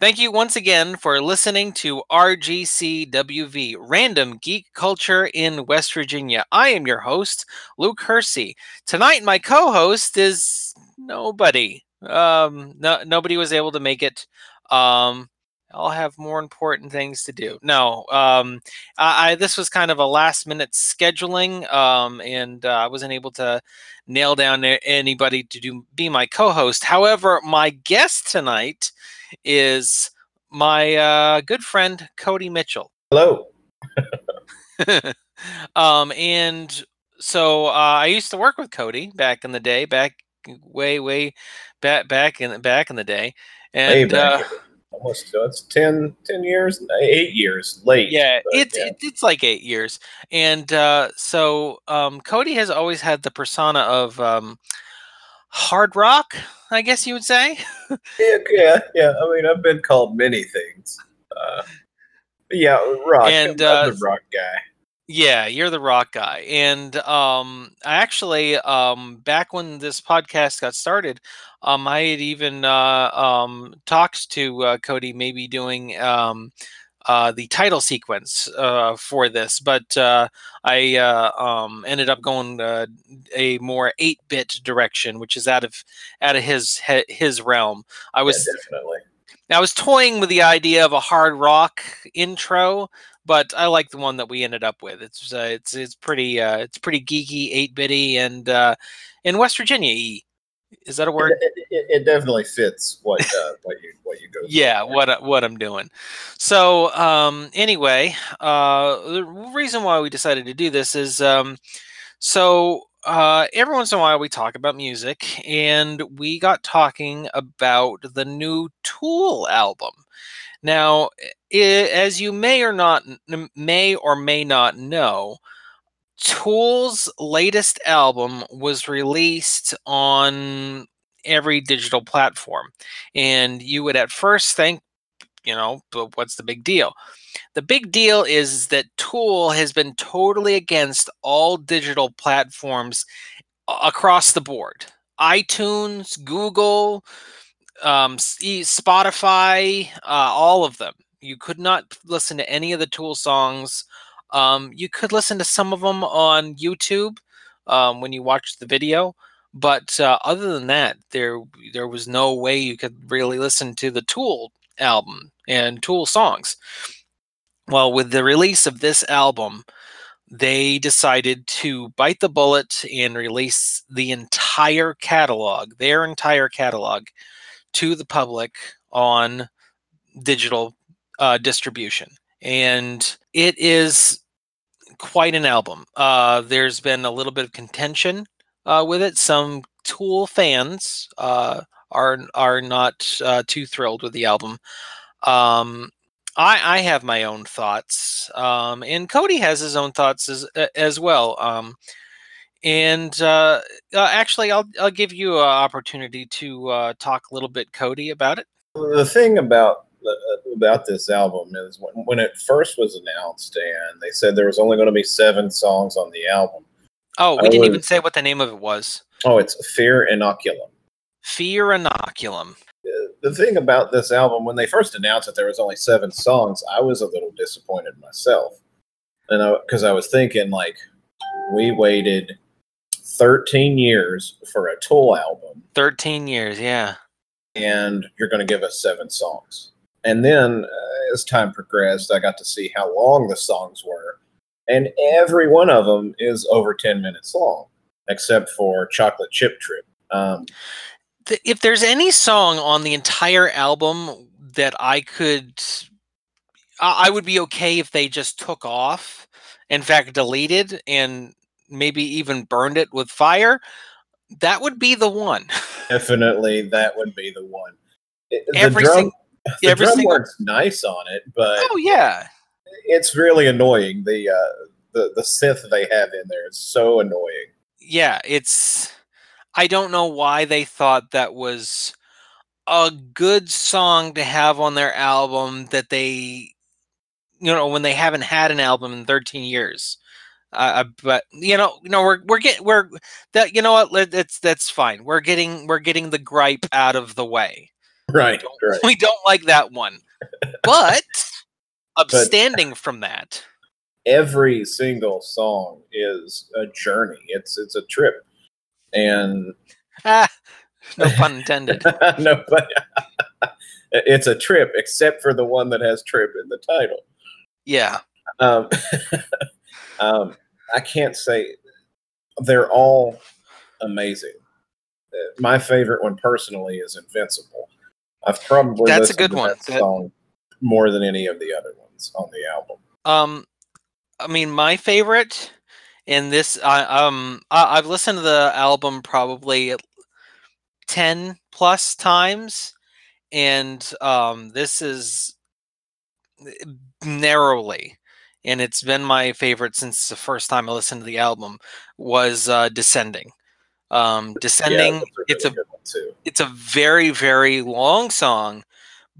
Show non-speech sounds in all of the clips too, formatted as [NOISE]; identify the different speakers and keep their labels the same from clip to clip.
Speaker 1: Thank you once again for listening to RGCWV, Random Geek Culture in West Virginia. I am your host, Luke Hersey. Tonight, my co host is nobody. Um, no, nobody was able to make it. Um, I'll have more important things to do. No, um, I, I, this was kind of a last minute scheduling, um, and uh, I wasn't able to nail down anybody to do be my co-host. However, my guest tonight is my uh, good friend Kody Mitchell.
Speaker 2: Hello. [LAUGHS]
Speaker 1: um, and so uh, I used to work with Kody back in the day, back way, way back, back in back in the day, and uh,
Speaker 2: almost it's 10, 10 years, eight years late.
Speaker 1: Yeah, but, it's yeah. it's like eight years, and uh, so um, Kody has always had the persona of um, hard rock, I guess you would say. [LAUGHS]
Speaker 2: yeah, yeah, yeah. I mean, I've been called many things. Uh, yeah, rock. And I'm uh, the rock guy.
Speaker 1: Yeah, you're the rock guy. And um, actually, um, back when this podcast got started, um, I had even uh, um, talked to uh, Kody maybe doing um, uh, the title sequence uh, for this, but uh, I uh, um, ended up going uh, a more eight bit direction, which is out of out of his his realm. I was
Speaker 2: yeah, definitely.
Speaker 1: I was toying with the idea of a hard rock intro, but I like the one that we ended up with. It's uh, it's it's pretty it's pretty geeky, eight bitty, and in West Virginia. Is that a word?
Speaker 2: It, it, it definitely fits what uh, [LAUGHS] what you what you go.
Speaker 1: yeah, what what I'm doing. So um, anyway, uh, the reason why we decided to do this is um, so uh, every once in a while we talk about music, and we got talking about the new Tool album. Now, it, as you may or not may or may not know, Tool's latest album was released on every digital platform. And you would at first think, you know, but what's the big deal? The big deal is that Tool has been totally against all digital platforms across the board iTunes, Google, um, Spotify, uh, all of them. You could not listen to any of the Tool songs um, you could listen to some of them on YouTube um, when you watch the video, but uh, other than that, there there was no way you could really listen to the Tool album and Tool songs. Well, with the release of this album, they decided to bite the bullet and release the entire catalog, their entire catalog, to the public on digital uh, distribution and it is quite an album. Uh, there's been a little bit of contention uh, with it. Some Tool fans uh, are are not uh, too thrilled with the album. Um, I, I have my own thoughts, um, and Kody has his own thoughts as as well. Um, and uh, uh, actually, I'll I'll give you an opportunity to talk a little bit, Cody, about it.
Speaker 2: The thing about Uh, about this album is when, when it first was announced and they said there was only going to be seven songs on the album.
Speaker 1: Oh, we I didn't was, even say what the name of it was.
Speaker 2: Oh, it's Fear Inoculum.
Speaker 1: Fear Inoculum.
Speaker 2: The thing about this album, when they first announced that there was only seven songs, I was a little disappointed myself, and because I, I was thinking like, we waited 13 years for a Tool album.
Speaker 1: 13 years, yeah.
Speaker 2: And you're going to give us seven songs. And then uh, as time progressed, I got to see how long the songs were. And every one of them is over 10 minutes long, except for Chocolate Chip Trip. Um,
Speaker 1: if there's any song on the entire album that I could, I would be okay if they just took off, in fact, deleted and maybe even burned it with fire. That would be the one. [LAUGHS]
Speaker 2: Definitely, that would be the one. The Every drum, single the Every drum single... work's nice on it, but
Speaker 1: oh yeah,
Speaker 2: it's really annoying. The uh, the the synth they have in there is so annoying.
Speaker 1: Yeah, it's. I don't know why they thought that was a good song to have on their album that they, you know, when they haven't had an album in 13 years. Uh, but you know, you know, we're we're getting we're that you know what that's that's fine. We're getting we're getting the gripe out of the way.
Speaker 2: Right, right.
Speaker 1: We don't like that one. [LAUGHS] But upstanding from that,
Speaker 2: Every single song is a journey. It's it's a trip, and
Speaker 1: ah, [LAUGHS] no pun [LAUGHS] intended.
Speaker 2: no, but it's a trip, except for the one that has "trip" in the title.
Speaker 1: Yeah.
Speaker 2: Um, um, I can't say they're all amazing. Uh, My favorite one personally is "Invincible." I've probably
Speaker 1: That's a good one.
Speaker 2: that
Speaker 1: That-
Speaker 2: more than any of the other ones on the album.
Speaker 1: Um, I mean, my favorite in this, I um, I, I've listened to the album probably ten plus times, and um, this is narrowly, and it's been my favorite since the first time I listened to the album was uh, "Descending." Um, "Descending,"
Speaker 2: that's a
Speaker 1: it's a it's a very very long song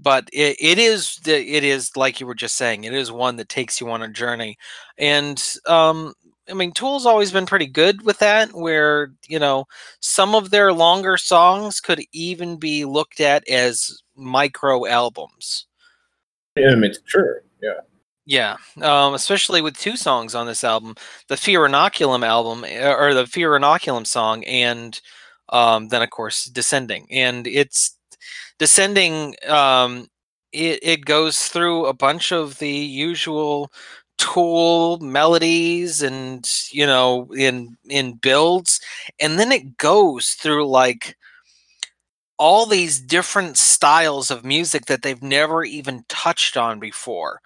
Speaker 1: but it, it is the it is like you were just saying it is one that takes you on a journey and um i mean tool's always been pretty good with that where you know some of their longer songs could even be looked at as micro albums Yeah,
Speaker 2: I mean, it's true. Yeah.
Speaker 1: Yeah, um, especially with two songs on this album, the Fear Inoculum album, uh, or the Fear Inoculum song, and um, then of course Descending, and it's Descending. Um, it it goes through a bunch of the usual Tool melodies, and you know, in in builds, and then it goes through like all these different styles of music that they've never even touched on before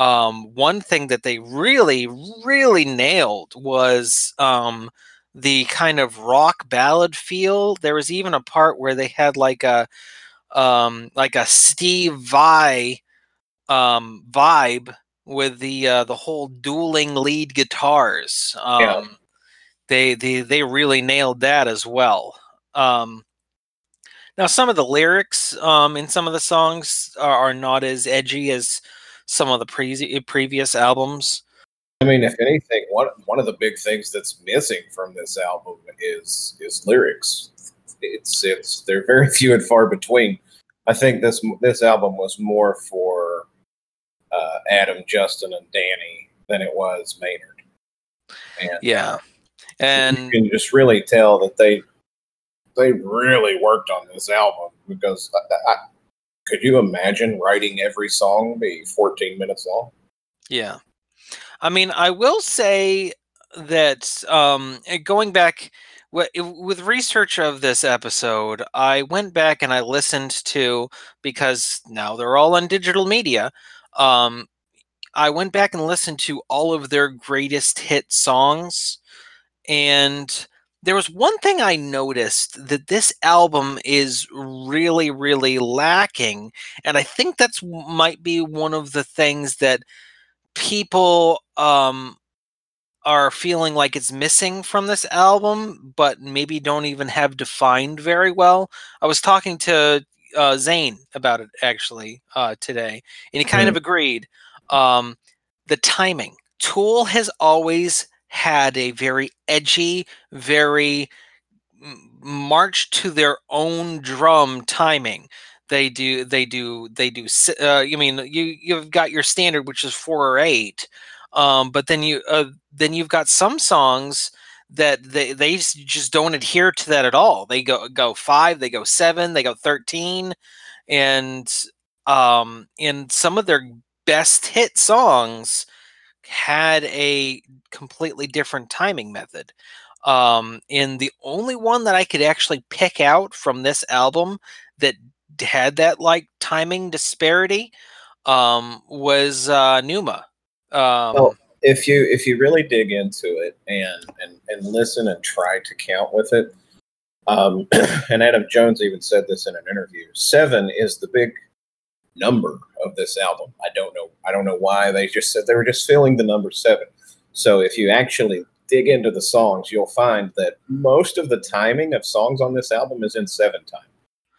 Speaker 1: um, one thing that they really, really nailed was um, the kind of rock ballad feel. There was even a part where they had like a um, like a Steve Vai um, vibe with the uh, the whole dueling lead guitars. Um,
Speaker 2: Yeah.
Speaker 1: They they they really nailed that as well. Um, now, some of the lyrics um, in some of the songs are, are not as edgy as some of the pre- previous albums.
Speaker 2: I mean, if anything, one one of the big things that's missing from this album is is lyrics. It's it's they're very [LAUGHS] few and far between. I think this this album was more for uh, Adam, Justin, and Danny than it was Maynard. And
Speaker 1: Yeah, and you
Speaker 2: can just really tell that they they really worked on this album because I, I, could you imagine writing every song be 14 minutes long?
Speaker 1: yeah, I mean, I will say that um, eh, going back with research of this episode, I went back and I listened to because now they're all on digital media. Um, I went back and listened to all of their greatest hit songs, and there was one thing I noticed that this album is really, really lacking, and I think that's might be one of the things that people um, are feeling like it's missing from this album, but maybe don't even have defined very well. I was talking to uh, Zane about it actually uh, today, and he kind of agreed. Um, the timing. Tool has always had a very edgy, very march to their own drum timing. They do, they do, they do. Uh, you mean you you've got your standard, which is four or eight, um, but then you uh, then you've got some songs that they they just don't adhere to that at all. They go go five, they go seven, they go thirteen, and um, in some of their best hit songs had a completely different timing method. Um, and the only one that I could actually pick out from this album that had that like timing disparity um, was uh, Pneuma. Um,
Speaker 2: Well, if you if you really dig into it and and, and listen and try to count with it, um, [CLEARS THROAT] and Adam Jones even said this in an interview. Seven is the big number of this album. I don't know. I don't know why they just said they were just filling the number seven. So if you actually dig into the songs, you'll find that most of the timing of songs on this album is in seven time.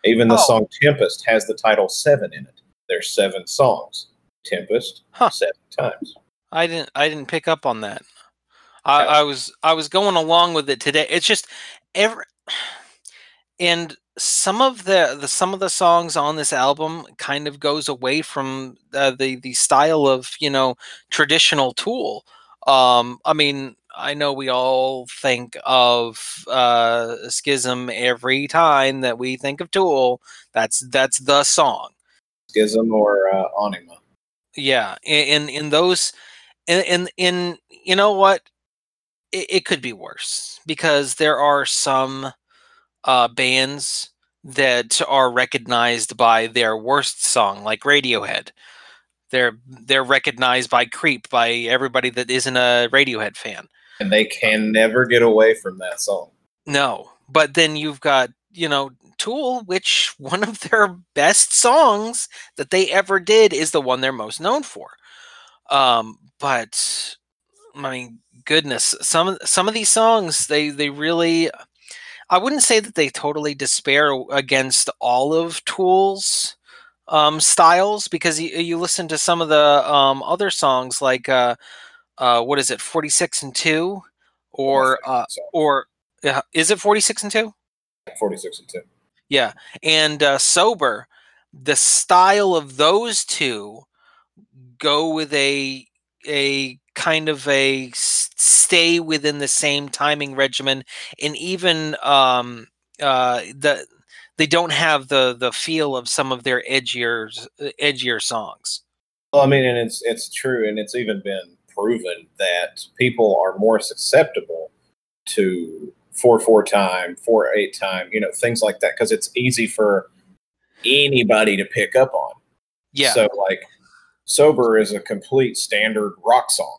Speaker 2: Even the
Speaker 1: Oh.
Speaker 2: song Tempest has the title seven in it. There's seven songs. Tempest
Speaker 1: Huh.
Speaker 2: seven times.
Speaker 1: I didn't I didn't pick up on that. I, I was I was going along with it today. It's just every and some of the, the some of the songs on this album kind of goes away from uh, the the style of you know traditional Tool. Um, I mean, I know we all think of uh, Schism every time that we think of Tool. That's that's the song.
Speaker 2: Schism or uh, Anima.
Speaker 1: Yeah, in in those, in in, in you know what, it, it could be worse because there are some uh, bands that are recognized by their worst song, like Radiohead. They're they're recognized by Creep by everybody that isn't a Radiohead fan.
Speaker 2: And they can never get away from that song.
Speaker 1: No, but then you've got you know Tool, which [LAUGHS] one of their best songs that they ever did is the one they're most known for. Um, but I mean, goodness, some some of these songs they they really I wouldn't say that they totally despair against all of Tool's um, styles because you, you listen to some of the um, other songs like uh, uh, what is it, forty six and two, or uh, or is it forty six and two?
Speaker 2: Forty six and two.
Speaker 1: Yeah, and uh, sober. The style of those two go with a a kind of a stay within the same timing regimen and even um uh the they don't have the the feel of some of their edgier edgier songs.
Speaker 2: Well i mean and it's it's true and it's even been proven that people are more susceptible to four four time four eight time you know things like that because it's easy for anybody to pick up on.
Speaker 1: Yeah.
Speaker 2: So like sober is a complete standard rock song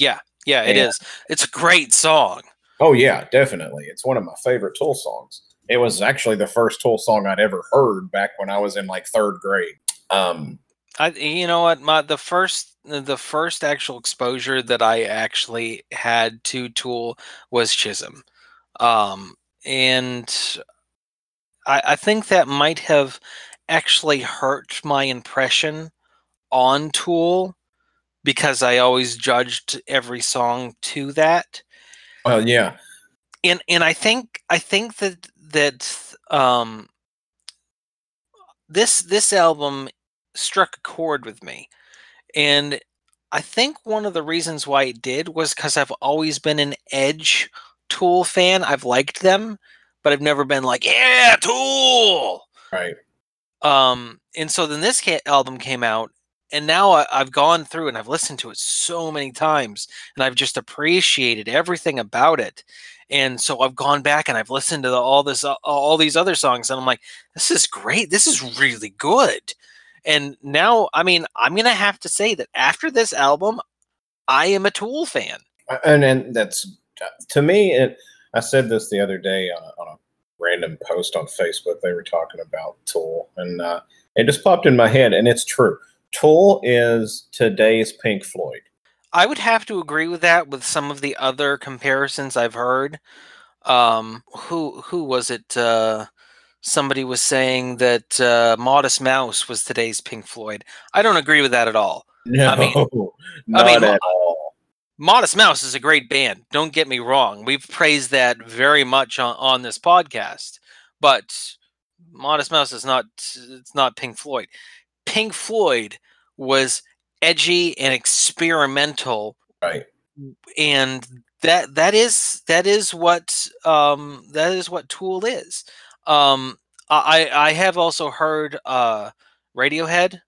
Speaker 1: yeah, yeah, it and, is. It's a great song.
Speaker 2: Oh yeah, definitely. It's one of my favorite Tool songs. It was actually the first Tool song I'd ever heard back when I was in like third grade. Um,
Speaker 1: I, you know what, my the first the first actual exposure that I actually had to Tool was Schism, um, and I, I think that might have actually hurt my impression on Tool because I always judged every song to that.
Speaker 2: Well, yeah.
Speaker 1: And and I think I think that that um this this album struck a chord with me. And I think one of the reasons why it did was cuz I've always been an Edge Tool fan. I've liked them, but I've never been like, "Yeah, Tool."
Speaker 2: Right.
Speaker 1: Um and so then this ca- album came out and now I, have gone through and I've listened to it so many times, and I've just appreciated everything about it. And so I've gone back and I've listened to the, all this, uh, all these other songs, and I'm like, this is great. This is really good. And now, I mean, I'm gonna have to say that after this album, I am a Tool fan.
Speaker 2: And and that's to me. It, I said this the other day on a, on a random post on Facebook. They were talking about Tool, and uh, it just popped in my head, and it's true Tool is today's Pink Floyd.
Speaker 1: I would have to agree with that with some of the other comparisons I've heard. Um, who who was it? Uh, somebody was saying that uh, Modest Mouse was today's Pink Floyd. I don't agree with that at all.
Speaker 2: No, I mean, not [LAUGHS] I mean, at all.
Speaker 1: Modest Mouse is a great band. Don't get me wrong. We've praised that very much on, on this podcast. But Modest Mouse is not it's not Pink Floyd. Pink Floyd was edgy and experimental.
Speaker 2: Right.
Speaker 1: And that that is that is what um that is what Tool is. Um I I have also heard uh Radiohead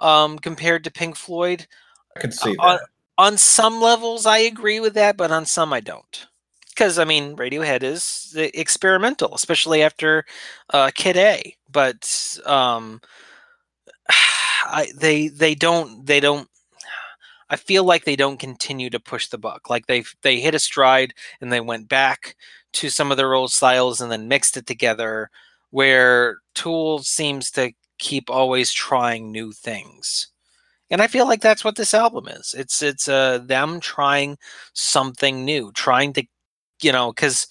Speaker 1: um compared to Pink Floyd.
Speaker 2: I can see
Speaker 1: that. On, on some levels I agree with that, but on some I don't. Because I mean Radiohead is experimental, especially after uh Kid A. But um I, they they don't they don't I feel like they don't continue to push the buck. Like they they hit a stride and they went back to some of their old styles and then mixed it together. Where Tool seems to keep always trying new things, and I feel like that's what this album is. It's it's uh, them trying something new, trying to, you know, because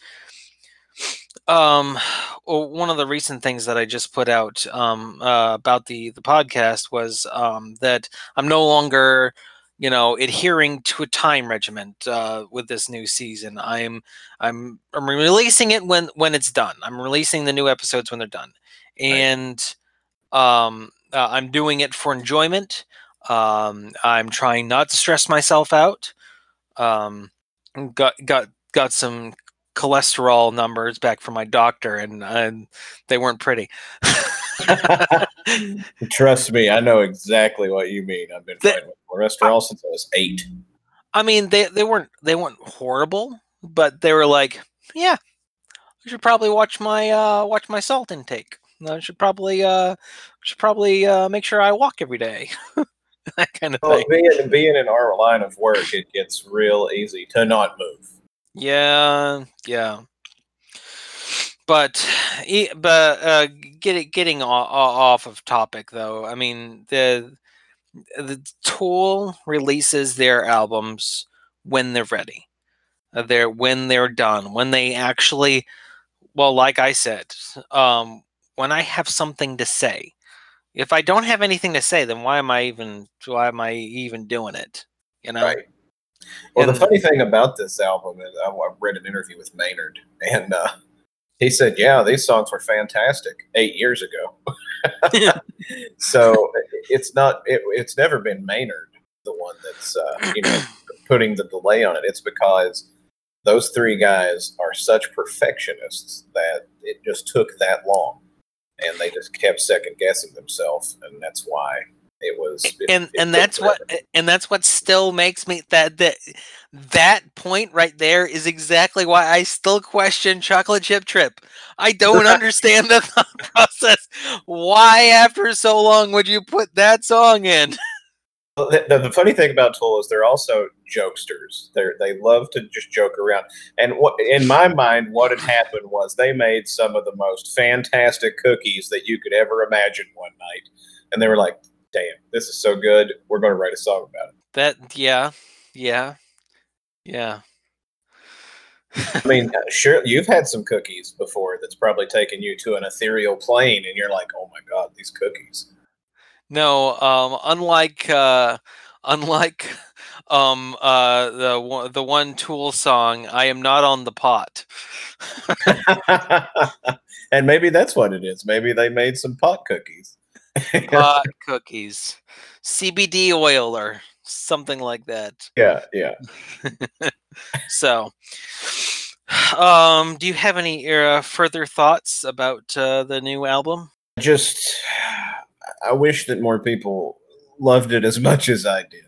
Speaker 1: um, well, one of the recent things that I just put out um, uh, about the the podcast was um, that I'm no longer you know adhering to a time regiment uh, with this new season. I'm I'm I'm releasing it when when it's done. I'm releasing the new episodes when they're done, and um, uh, I'm doing it for enjoyment. Um, I'm trying not to stress myself out. Um, got got got some cholesterol numbers back from my doctor, and, and they weren't pretty. [LAUGHS]
Speaker 2: Trust me, I know exactly what you mean. I've been fighting with cholesterol since I was eight.
Speaker 1: I mean, they they weren't they weren't horrible, but they were like, yeah, I should probably watch my uh, watch my salt intake. I should probably uh, should probably uh, make sure I walk every day. [LAUGHS] that kind of
Speaker 2: Well,
Speaker 1: thing.
Speaker 2: being being in our line of work, it gets real easy to not move.
Speaker 1: Yeah, yeah. But but uh, getting getting off of topic though. I mean the the Tool releases their albums when they're ready. Uh, They're when they're done. When they actually, well, like I said, um, when I have something to say. If I don't have anything to say, then why am I even why am I even doing it? You know.
Speaker 2: Right. Well,
Speaker 1: And-
Speaker 2: the funny thing about this album is I I read an interview with Maynard, and uh, he said, "Yeah, these songs were fantastic eight years ago." [LAUGHS] so it's not. It, it's never been Maynard the one that's uh, you know [CLEARS THROAT] putting the delay on it. It's because those three guys are such perfectionists that it just took that long, and they just kept second guessing themselves, and that's why it was. it-
Speaker 1: and
Speaker 2: it
Speaker 1: and that's what and that's what still makes me that that that point right there is exactly why I still question chocolate chip trip. I don't [LAUGHS] understand the thought [LAUGHS] process. Why after so long would you put that song in? [LAUGHS]
Speaker 2: The, the, the funny thing about Tool is they're also jokesters. They they love to just joke around. And what in my mind, what had happened was they made some of the most fantastic cookies that you could ever imagine one night, and they were like, "Damn, this is so good. We're going to write a song about it."
Speaker 1: That yeah, yeah, yeah.
Speaker 2: I mean, uh, sure, you've had some cookies before that's probably taken you to an ethereal plane, and you're like, "Oh my god, these cookies."
Speaker 1: No, um, unlike uh, unlike [LAUGHS] um, uh, the the one Tool song, I am not on the pot. [LAUGHS]
Speaker 2: and maybe that's what it is. Maybe they made some pot cookies. [LAUGHS]
Speaker 1: pot cookies, CBD oil, or something like that.
Speaker 2: yeah, yeah. [LAUGHS]
Speaker 1: So, um, do you have any uh, further thoughts about uh, the new album?
Speaker 2: just I wish that more people loved it as [LAUGHS] much as I did.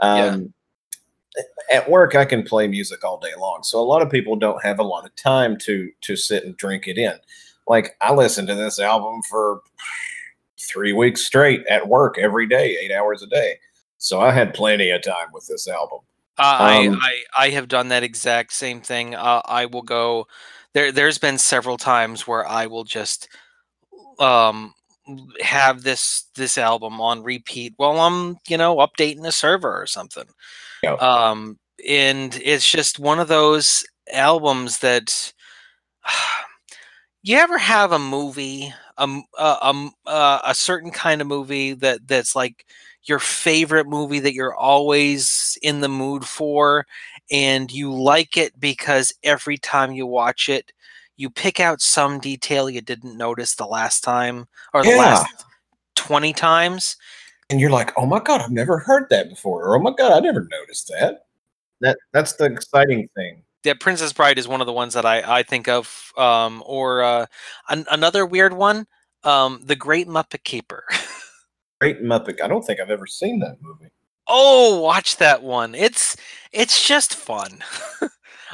Speaker 2: Um, At work, I can play music all day long, so a lot of people don't have a lot of time to to sit and drink it in. Like I listened to this album for three weeks straight at work every day, eight hours a day. So I had plenty of time with this album.
Speaker 1: I,
Speaker 2: Um,
Speaker 1: I I have done that exact same thing. Uh, I will go. There there's been several times where I will just um have this this album on repeat while I'm you know updating a server or something.
Speaker 2: Yeah.
Speaker 1: Um, and it's just one of those albums that [SIGHS] you ever have a movie um uh, um uh, a certain kind of movie that that's like your favorite movie that you're always in the mood for and you like it because every time you watch it you pick out some detail you didn't notice the last time or the
Speaker 2: Yeah.
Speaker 1: last 20 times
Speaker 2: And you're like, oh my god, I've never heard that before, or oh my god, I never noticed that. That that's the exciting thing.
Speaker 1: Yeah princess bride is one of the ones that i i think of um or uh an, another weird one um the great muppet caper [LAUGHS]
Speaker 2: Great Muppet. I don't think I've ever seen that movie.
Speaker 1: Oh, watch that one. It's it's just fun. [LAUGHS]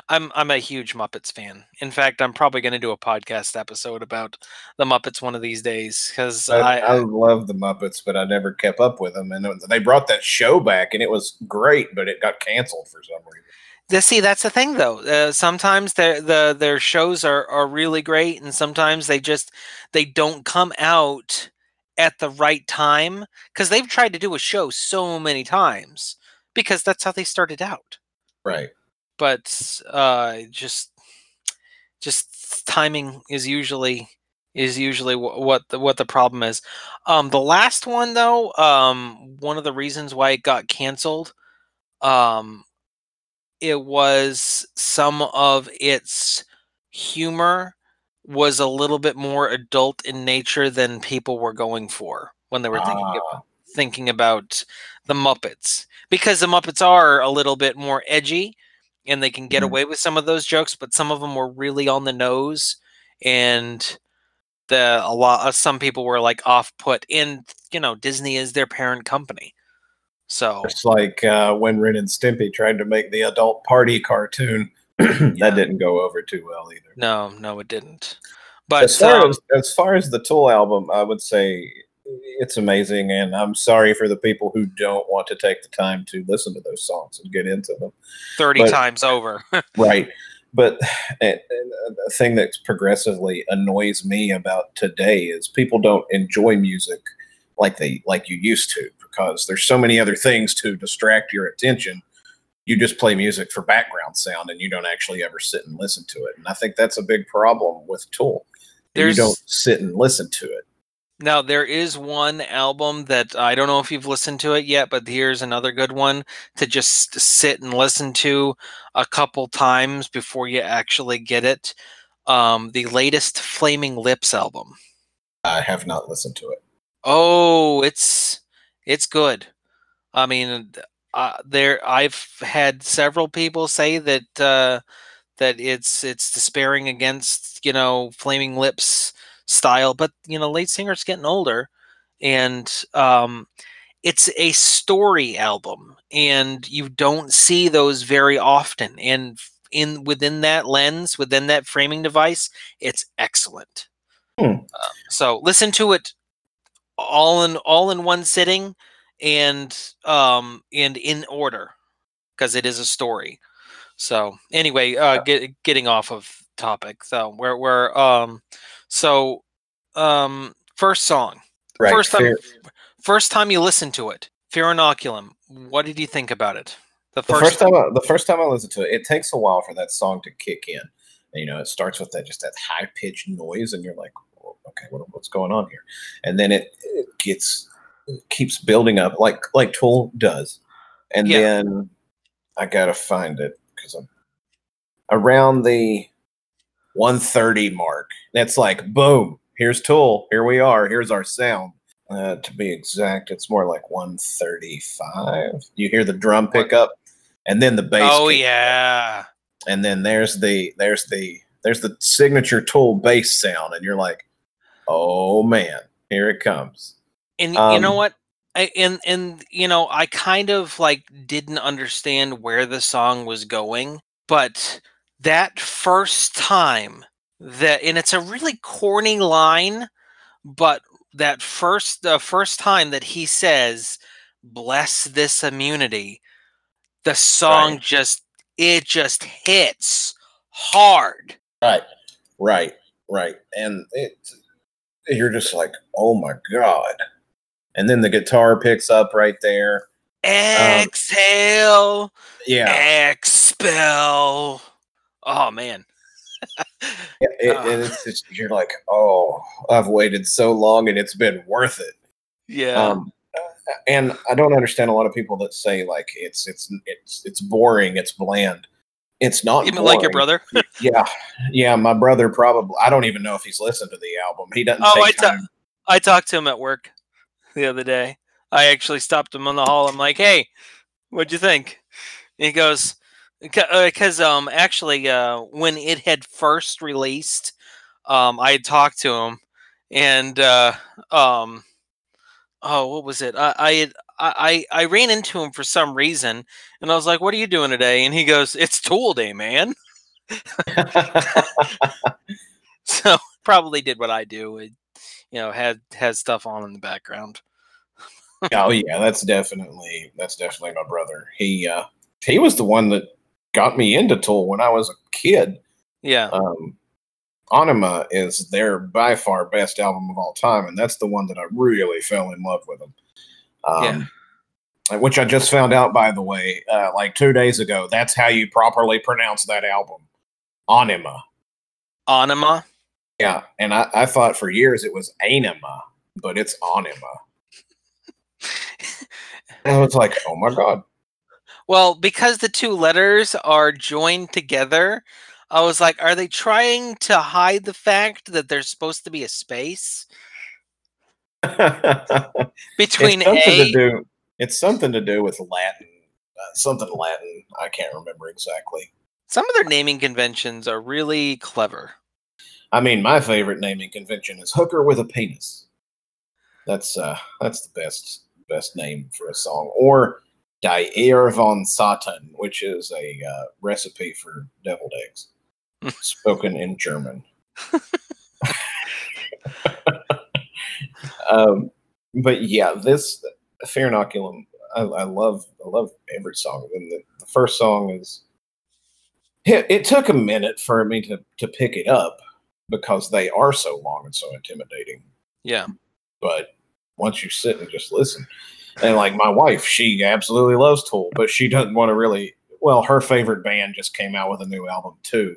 Speaker 1: I'm I'm a huge Muppets fan. In fact, I'm probably going to do a podcast episode about the Muppets one of these days because
Speaker 2: I,
Speaker 1: I,
Speaker 2: I love the Muppets, but I never kept up with them. And they brought that show back, and it was great, but it got canceled for some reason.
Speaker 1: The, see that's the thing though. Uh, sometimes their the their shows are are really great, and sometimes they just they don't come out at the right time because they've tried to do a show so many times because that's how they started out.
Speaker 2: Right.
Speaker 1: but uh just just timing is usually is usually wh- what the what the problem is um the last one though um one of the reasons why it got canceled um, it was some of its humor was a little bit more adult in nature than people were going for when they were thinking
Speaker 2: Ah,
Speaker 1: thinking about the Muppets because the Muppets are a little bit more edgy and they can get
Speaker 2: Mhm.
Speaker 1: away with some of those jokes, but some of them were really on the nose and the a lot of some people were like off put and you know Disney is their parent company. So
Speaker 2: it's like uh, when Ren and Stimpy tried to make the adult party cartoon. [CLEARS THROAT] that
Speaker 1: Yeah.
Speaker 2: didn't go over too well either.
Speaker 1: no, no it didn't. But
Speaker 2: as far
Speaker 1: um,
Speaker 2: as as far as the Tool album, I would say it's amazing, and I'm sorry for the people who don't want to take the time to listen to those songs and get into them.
Speaker 1: 30
Speaker 2: but-
Speaker 1: times over. [LAUGHS]
Speaker 2: Right, but and, and the thing that progressively annoys me about today is people don't enjoy music like they like you used to because there's so many other things to distract your attention. You just play music for background sound, and you don't actually ever sit and listen to it. And I think that's a big problem with Tool. You don't sit and listen to it.
Speaker 1: Now there is one album that I don't know if you've listened to it yet, but here's another good one to just sit and listen to a couple times before you actually get it. Um, the latest Flaming Lips album.
Speaker 2: I have not listened to it.
Speaker 1: Oh, it's it's good. I mean, uh, there I've had several people say that uh, that it's it's despairing against you know Flaming Lips style, but you know, lead singer's getting older, and um, it's a story album, and you don't see those very often. And in within that lens, within that framing device, it's excellent.
Speaker 2: Hmm.
Speaker 1: Uh, so listen to it all in all in one sitting, and um, and in order, because it is a story. So anyway, uh, get, getting off of topic, so we're we're um, so um, first song,
Speaker 2: Right.
Speaker 1: first time,
Speaker 2: fair-
Speaker 1: first time you listen to it, Fear Inoculum. What did you think about it? The
Speaker 2: the
Speaker 1: first,
Speaker 2: first time I, the first time I listened to it, it takes a while for that song to kick in. You know, it starts with that just that high pitched noise, and you're like, "Oh, okay, what, what's going on here? And then it, it gets it keeps building up like like Tool does, and
Speaker 1: Yeah.
Speaker 2: then I gotta find it because I'm around the 130 mark. That's like boom, here's Tool, here we are, here's our sound. Uh, to be exact, it's more like 135. You hear the drum pickup, and then the bass.
Speaker 1: oh yeah,
Speaker 2: and then there's the there's the there's the signature Tool bass sound, and you're like, oh man, here it comes.
Speaker 1: and you know
Speaker 2: Um,
Speaker 1: what? I, and and you know, I kind of like didn't understand where the song was going, but that first time that, and it's a really corny line, but that first the first time that he says, "Bless this immunity," the song
Speaker 2: Right.
Speaker 1: just it just hits hard.
Speaker 2: Right, right, right, and it you're just like, oh my god. And then the guitar picks up right there.
Speaker 1: Exhale.
Speaker 2: Yeah,
Speaker 1: Expel. Oh man. [LAUGHS]
Speaker 2: it, it- and it's just you're like, oh, I've waited so long, and it's been worth it.
Speaker 1: yeah.
Speaker 2: Um, and I don't understand a lot of people that say like it's it's it's it's boring, it's bland. It's not
Speaker 1: Even like your brother. [LAUGHS]
Speaker 2: Yeah, yeah. My brother probably. I don't even know if he's listened to the album. He doesn't.
Speaker 1: Oh, I ta-
Speaker 2: time.
Speaker 1: I talked to him at work the other day. I actually stopped him on the hall. I'm like, "Hey, what'd you think?" And he goes, "Because um, actually, uh, when it had first released, um, I had talked to him, and uh, um, oh, what was it? I I had, I I I ran into him for some reason, and I was like, "What are you doing today?" And he goes, "It's Tool Day, man." [LAUGHS] So probably did what I do. It, you know, had had stuff on in the background. [LAUGHS]
Speaker 2: oh yeah, that's definitely that's definitely my brother. He uh he was the one that got me into Tool when I was a kid.
Speaker 1: Yeah.
Speaker 2: Um Anima is their by far best album of all time, and that's the one that I really fell in love with them. Um, Which I just found out, by the way, uh, like two days ago. That's how you properly pronounce that album, Anima.
Speaker 1: Anima.
Speaker 2: Yeah, and I, I thought for years it was Anima, but it's Anima. And I was like, oh my god.
Speaker 1: Well, because the two letters are joined together, I was like, are they trying to hide the fact that there's supposed to be a space [LAUGHS] between
Speaker 2: it's something
Speaker 1: A?
Speaker 2: to do. It's something to do with Latin. Uh, something Latin. I can't remember exactly.
Speaker 1: Some of their naming conventions are really clever.
Speaker 2: I mean, my favorite naming convention is "hooker with a penis." That's uh, that's the best best name for a song. Or "Die von Satan," which is a uh, recipe for deviled eggs, [LAUGHS] spoken in German. [LAUGHS] um, but yeah, this Fear Inoculum, I, I love I love every song. And the, the first song is it, it took a minute for me to to pick it up because they are so long and so intimidating.
Speaker 1: Yeah.
Speaker 2: But once you sit and just listen, and like my wife, she absolutely loves Tool, but she doesn't want to really. Well, her favorite band just came out with a new album too,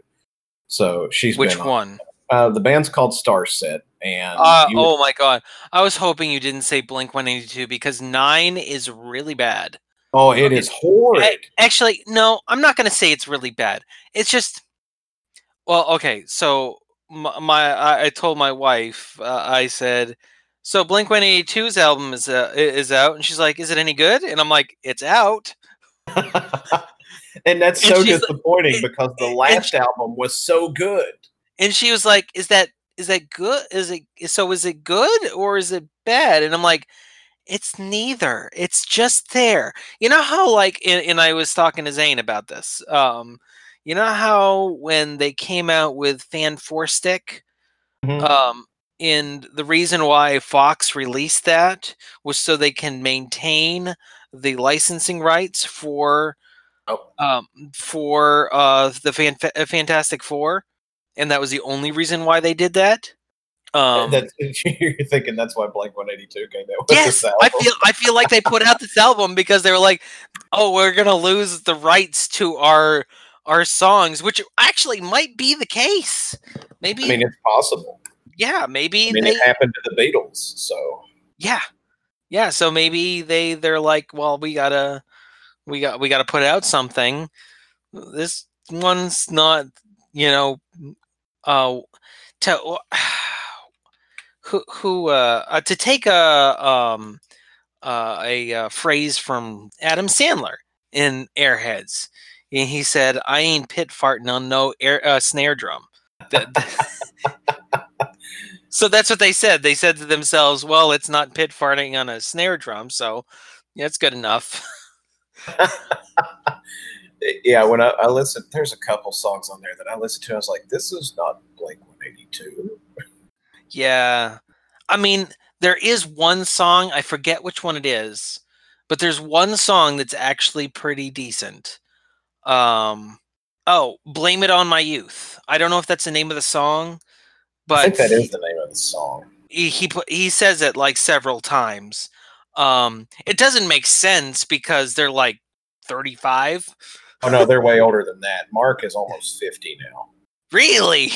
Speaker 2: so she's
Speaker 1: Which
Speaker 2: been on-
Speaker 1: one?
Speaker 2: Uh, the band's called Starset, and
Speaker 1: Uh, oh my god. I was hoping you didn't say Blink 182 because 9 is really bad.
Speaker 2: oh, it
Speaker 1: okay.
Speaker 2: is horrid.
Speaker 1: A- Actually, no, I'm not going to say it's really bad. It's just, well, okay. So my, my I, I told my wife, uh, I said, so Blink 182's album is uh, is out, and she's like, "Is it any good?" And I'm like, "It's out." [LAUGHS]
Speaker 2: and that's so
Speaker 1: like-
Speaker 2: disappointing
Speaker 1: and-
Speaker 2: because the last
Speaker 1: she-
Speaker 2: album was so good.
Speaker 1: And she was like, "Is that is that good? Is it so? Is it good or is it bad?" And I'm like, "It's neither. It's just there." You know how like, and, and I was talking to Zane about this. Um, you know how when they came out with Fan Four Stick,
Speaker 2: Mhm.
Speaker 1: um, and the reason why Fox released that was so they can maintain the licensing rights for
Speaker 2: Oh.
Speaker 1: um, for uh, the Fan- uh, Fantastic Four, and that was the only reason why they did that. Um,
Speaker 2: that's, [LAUGHS] you're thinking that's why Blink 182 came out with
Speaker 1: yes, I feel I feel like they put out this album because they were like, "Oh, we're gonna lose the rights to our our songs," which actually might be the case. Maybe,
Speaker 2: I mean, it's possible.
Speaker 1: yeah, maybe
Speaker 2: I mean,
Speaker 1: they
Speaker 2: it happened to the Beatles, so
Speaker 1: yeah yeah so maybe they they're like well we gotta we got we gotta put out something this one's not you know uh to [SIGHS] who who uh, uh to take a um uh, a uh, phrase from adam sandler in airheads and he said i ain't pit farting on no air uh, snare drum [LAUGHS] so that's what they said. They said to themselves, "Well, it's not pit farting on a snare drum, so it's good enough." [LAUGHS] [LAUGHS]
Speaker 2: yeah. When I, I listened, there's a couple songs on there that I listened to. I was like, this is not Blink 182.
Speaker 1: yeah, I mean, there is one song I forget which one it is, but there's one song that's actually pretty decent. Um, oh, "Blame It on My Youth." I don't know if that's the name of the song, but
Speaker 2: I think that is the name of the song.
Speaker 1: he he, he says it like several times. Um, it doesn't make sense because they're like 35.
Speaker 2: Oh no, they're way older than that. Mark is almost 50 now.
Speaker 1: Really?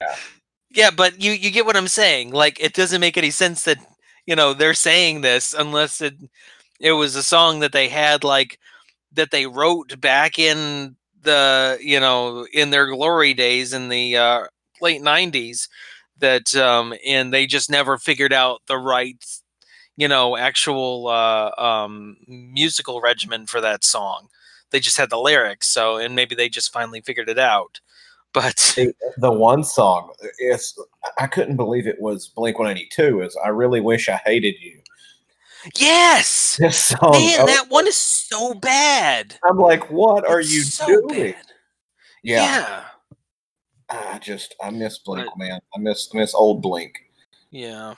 Speaker 2: Yeah. [LAUGHS]
Speaker 1: yeah, but you you get what I'm saying. Like it doesn't make any sense that you know they're saying this unless it it was a song that they had like that they wrote back in the you know in their glory days in the uh, late 90s that um and they just never figured out the right you know actual uh um musical regimen for that song they just had the lyrics so and maybe they just finally figured it out but
Speaker 2: The- The one song is I couldn't believe it was Blink 182. Is I really wish I hated you.
Speaker 1: yes
Speaker 2: This song,
Speaker 1: man
Speaker 2: oh,
Speaker 1: that one is so bad
Speaker 2: I'm like, what are
Speaker 1: It's
Speaker 2: you
Speaker 1: so
Speaker 2: doing?
Speaker 1: bad.
Speaker 2: Yeah,
Speaker 1: yeah
Speaker 2: I just I miss Blink,
Speaker 1: But-
Speaker 2: man. I miss I miss old Blink.
Speaker 1: yeah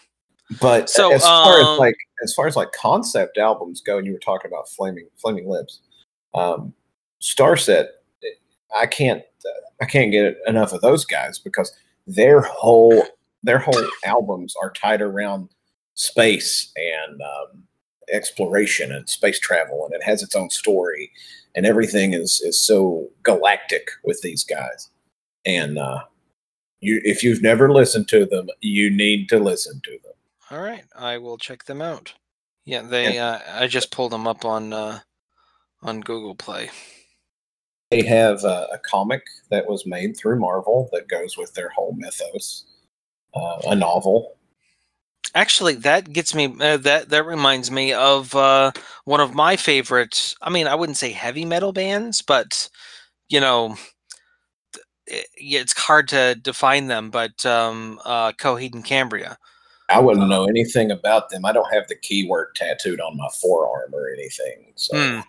Speaker 2: But
Speaker 1: So,
Speaker 2: as far
Speaker 1: um,
Speaker 2: as like as far as like concept albums go, and you were talking about Flaming Flaming Lips, um, Starset, I can't uh, I can't get enough of those guys because their whole their whole albums are tied around space and um, exploration and space travel, and it has its own story, and everything is is so galactic with these guys, and uh, you if you've never listened to them, you need to listen to them.
Speaker 1: all right i will check them out yeah they uh, i just pulled them up on uh on Google Play.
Speaker 2: They have a, a comic that was made through Marvel that goes with their whole mythos. Uh, a novel.
Speaker 1: Actually, that gets me. Uh, that that reminds me of uh, one of my favorites. I mean, I wouldn't say heavy metal bands, but you know, it, it's hard to define them. But um, uh, Coheed and Cambria.
Speaker 2: I wouldn't know anything about them. I don't have the Keywork tattooed on my forearm or anything. So.
Speaker 1: Hmm.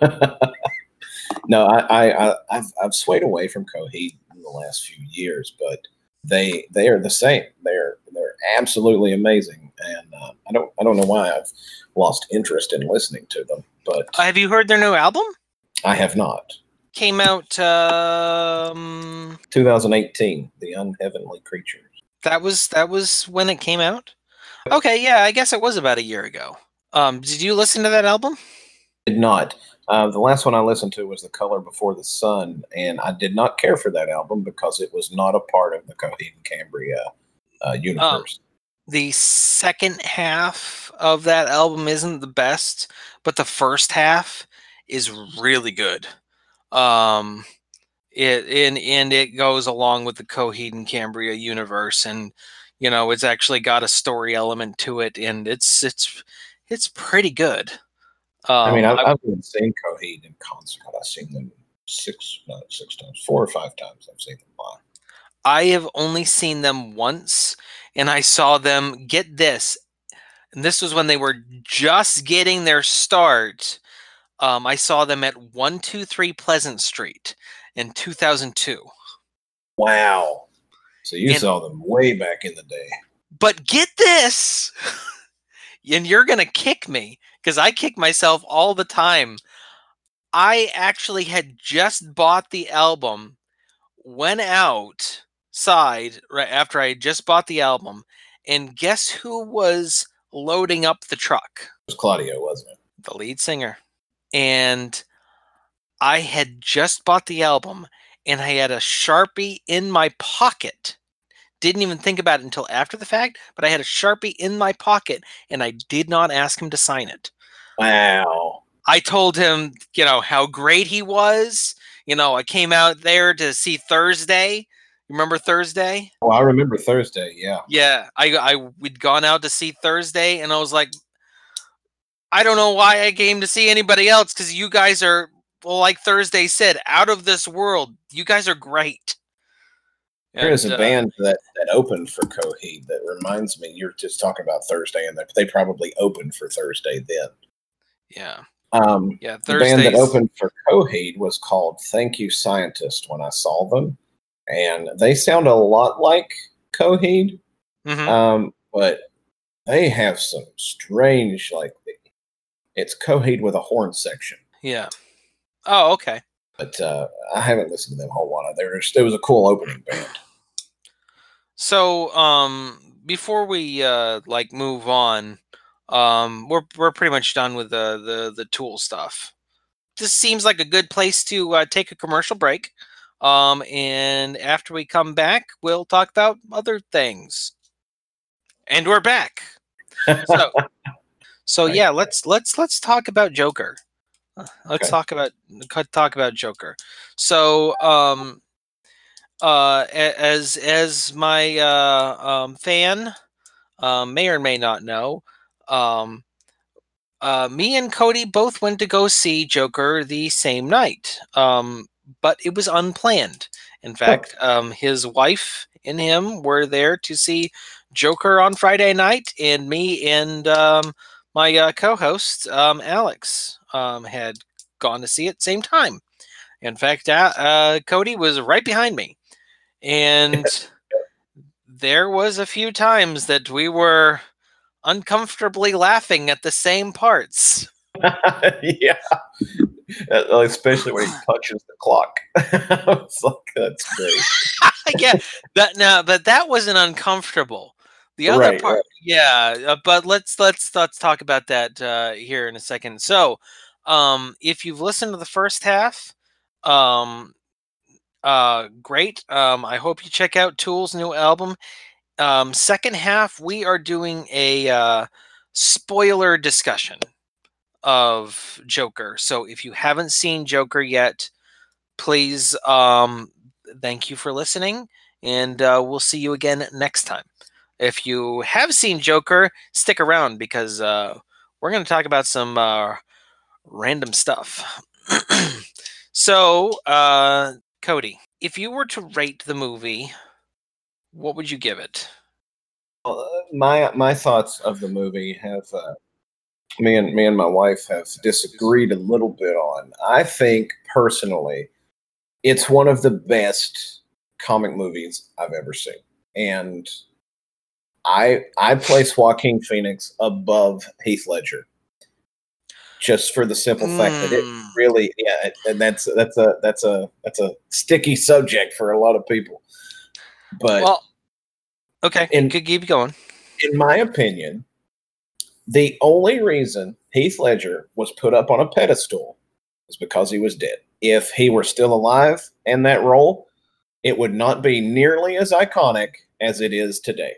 Speaker 1: [LAUGHS]
Speaker 2: no, I, I, I, I've, I've swayed away from Coheed in the last few years, but they, they are the same. They're, they're absolutely amazing, and uh, I don't, I don't know why I've lost interest in listening to them. But
Speaker 1: have you heard their new album?
Speaker 2: I have not.
Speaker 1: Came out um,
Speaker 2: 2018, The Unheavenly Creatures.
Speaker 1: That was that was when it came out. Okay, yeah, I guess it was about a year ago. Um, did you listen to that album?
Speaker 2: Did not. Uh, the last one I listened to was The Color Before the Sun, and I did not care for that album because it was not a part of the Coheed and Cambria uh, universe.
Speaker 1: Um, the second half of that album isn't the best, but the first half is really good. Um, it and and it goes along with the Coheed and Cambria universe, and you know it's actually got a story element to it, and it's it's it's pretty good.
Speaker 2: Um, I mean, I've, I've been seeing Coheed in concert. I've seen them six, not six times, four or five times. I've seen them live.
Speaker 1: I have only seen them once, and I saw them get this. And this was when they were just getting their start. Um, I saw them at 123 Pleasant Street in 2002.
Speaker 2: Wow. So you and, saw them way back in the day.
Speaker 1: But get this. [LAUGHS] and you're going to kick me because I kick myself all the time. I actually had just bought the album, went outside right after I just bought the album, and guess who was loading up the truck? It
Speaker 2: was Claudio, wasn't it?
Speaker 1: The lead singer. And I had just bought the album and I had a Sharpie in my pocket didn't even think about it until after the fact, but I had a Sharpie in my pocket and I did not ask him to sign it.
Speaker 2: Wow.
Speaker 1: I told him, you know, how great he was. You know, I came out there to see Thursday. Remember Thursday?
Speaker 2: Oh, I remember Thursday. Yeah.
Speaker 1: Yeah, I I we'd gone out to see Thursday, and I was like, I don't know why I came to see anybody else because you guys are well, like Thursday said, out of this world. You guys are great.
Speaker 2: There is a uh, band that, that opened for Coheed that reminds me. You're just talking about Thursday, and they probably opened for Thursday then.
Speaker 1: Yeah.
Speaker 2: Um, yeah. The band that opened for Coheed was called Thank You Scientist. When I saw them, and they sound a lot like Coheed, mm-hmm. um, but they have some strange like it's Coheed with a horn section.
Speaker 1: Yeah. Oh, okay.
Speaker 2: But uh, I haven't listened to them a whole lot. There, it was a cool opening band.
Speaker 1: So, um, before we uh, like move on, um, we're we're pretty much done with the the the tool stuff. This seems like a good place to uh, take a commercial break. Um, and after we come back, we'll talk about other things. And we're back. So, [LAUGHS] so yeah, let's let's let's talk about Joker. Uh, let's okay. talk about talk about Joker. So, um, uh, as as my uh, um, fan um, may or may not know, um, uh, me and Kody both went to go see Joker the same night, um, but it was unplanned. In fact, um, his wife and him were there to see Joker on Friday night, and me and um, my uh, co-host um, Alex um, had gone to see it same time. In fact, uh, uh, Kody was right behind me, and [LAUGHS] there was a few times that we were uncomfortably laughing at the same parts. [LAUGHS]
Speaker 2: yeah, uh, especially when he [SIGHS] punches the clock. [LAUGHS] it's like that's great. [LAUGHS]
Speaker 1: yeah, that now, but that wasn't uncomfortable. The other right, part, right. yeah. Uh, but let's let's let's talk about that uh, here in a second. So, um, if you've listened to the first half, um, uh, great. Um, I hope you check out Tool's new album. Um, second half, we are doing a uh, spoiler discussion. of Joker. So if you haven't seen Joker yet, please um, thank you for listening, and uh, we'll see you again next time. If you have seen Joker, stick around because uh, we're going to talk about some uh, random stuff. [CLEARS THROAT] so, uh, Kody, if you were to rate the movie, what would you give it?
Speaker 2: Uh, my my thoughts of the movie have uh, me and me and my wife have disagreed a little bit on. I think personally, it's one of the best comic movies I've ever seen, and I I place Joaquin Phoenix above Heath Ledger, just for the simple mm. fact that it hmm. really yeah, and that's that's a that's a that's a sticky subject for a lot of people. But
Speaker 1: well, okay, could keep going.
Speaker 2: In my opinion, the only reason Heath Ledger was put up on a pedestal is because he was dead. If he were still alive in that role, it would not be nearly as iconic as it is today.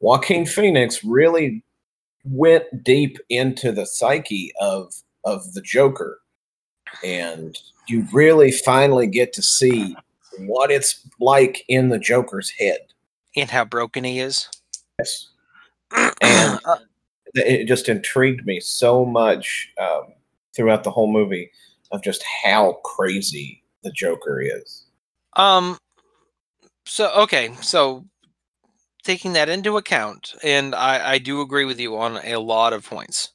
Speaker 2: Joaquin Phoenix really went deep into the psyche of of the Joker, and you really finally get to see what it's like in the Joker's head
Speaker 1: and how broken he is.
Speaker 2: Yes, [CLEARS THROAT] and uh, it just intrigued me so much um, throughout the whole movie of just how crazy the Joker is.
Speaker 1: Um. So okay, so taking that into account, and I, I do agree with you on a lot of points,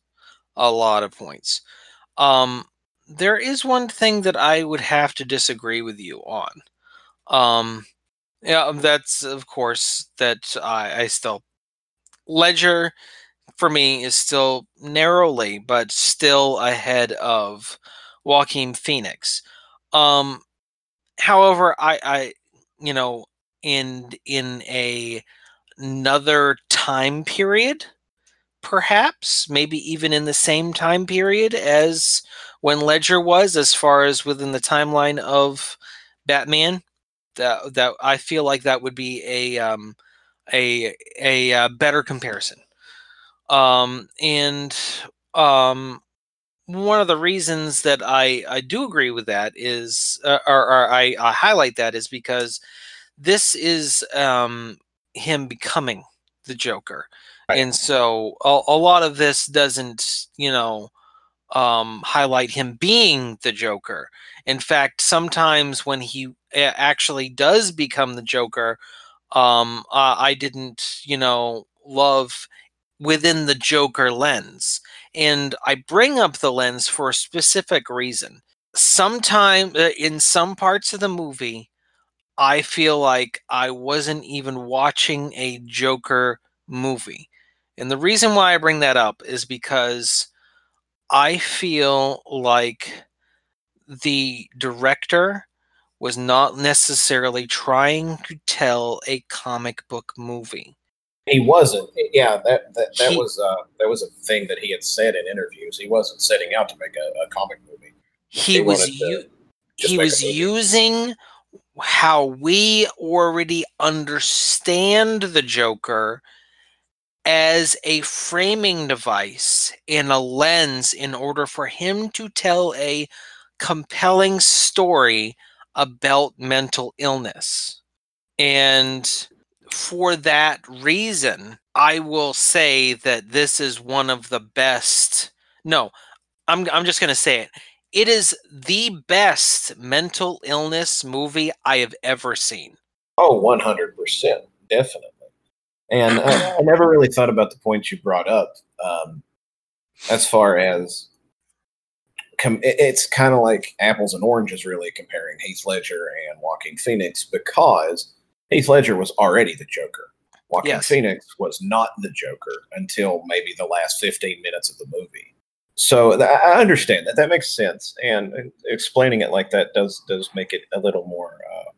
Speaker 1: a lot of points. Um, there is one thing that I would have to disagree with you on. Um, yeah, that's of course that I, I still Ledger for me is still narrowly, but still ahead of Joaquin Phoenix. Um, however, I, I, you know, in in a another time period, perhaps maybe even in the same time period as when Ledger was, as far as within the timeline of Batman. That that I feel like that would be a um, a a, uh, better comparison. Um, and um, one of the reasons that I, I do agree with that is, uh, or, or I, I, highlight that is because this is um, him becoming the Joker. Right. And so a, a, lot of this doesn't, you know, um, highlight him being the Joker. In fact, sometimes when he actually does become the Joker, um, uh, I didn't, you know, love within the Joker lens. And I bring up the lens for a specific reason. Sometime uh, in some parts of the movie, I feel like I wasn't even watching a Joker movie. And the reason why I bring that up is because I feel like the director was not necessarily trying to tell a comic book movie.
Speaker 2: He wasn't. Yeah, that that, that he, was uh, that was a thing that he had said in interviews. He wasn't setting out to make a, a comic movie.
Speaker 1: He, he was u- he was using how we already understand the Joker as a framing device and a lens in order for him to tell a compelling story about mental illness. And for that reason, I will say that this is one of the best. No, I'm I'm just going to say it. It is the best mental illness movie I have ever seen.
Speaker 2: Oh, 100%. Definitely. And I, I never really thought about the point you brought up um, as far as com- it's kind of like apples and oranges, really, comparing Heath Ledger and Joaquin Phoenix because Heath Ledger was already the Joker. Joaquin yes. Phoenix was not the Joker until maybe the last 15 minutes of the movie. So th- I understand that. That makes sense. And explaining it like that does does make it a little more uh,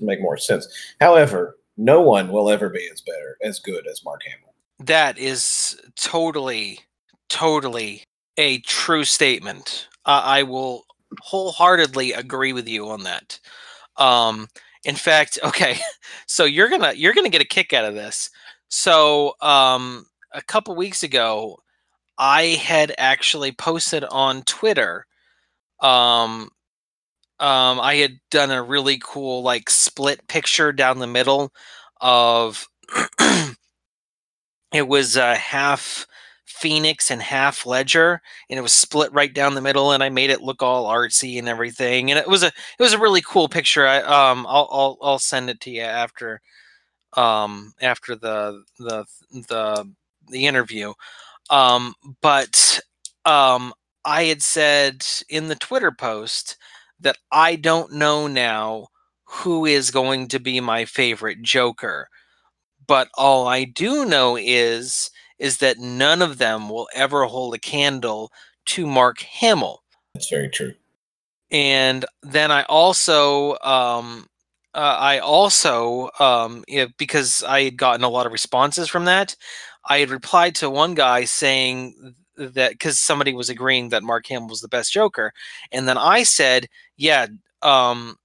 Speaker 2: make more sense. However, no one will ever be as better as good as Mark Hamill.
Speaker 1: That is totally, totally a true statement. Uh, I will wholeheartedly agree with you on that. Um, in fact, [LAUGHS] okay, so you're gonna you're gonna get a kick out of this. So um, a couple weeks ago, I had actually posted on Twitter. Um, um, I had done a really cool like split picture down the middle of [CLEARS THROAT] it was uh, half Phoenix and half Ledger, and it was split right down the middle, and I made it look all artsy and everything, and it was a it was a really cool picture. I um I'll I'll, I'll send it to you after um after the the the the interview. Um, but um, I had said in the Twitter post that I don't know now who is going to be my favorite Joker. But all I do know is is that none of them will ever hold a candle to Mark Hamill.
Speaker 2: That's very true.
Speaker 1: And then I also um, uh, I also um, yeah, because I had gotten a lot of responses from that, I had replied to one guy saying that because somebody was agreeing that Mark Hamill was the best Joker, and then I said, "Yeah, um,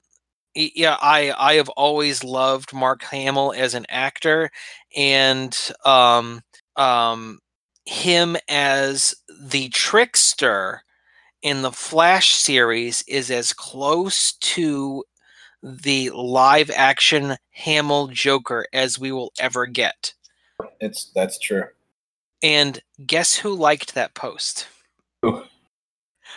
Speaker 1: yeah, I I have always loved Mark Hamill as an actor, and um, um, him as the trickster." in the Flash series is as close to the live action Hamill Joker as we will ever get.
Speaker 2: It's that's true.
Speaker 1: And guess who liked that post?
Speaker 2: Ooh.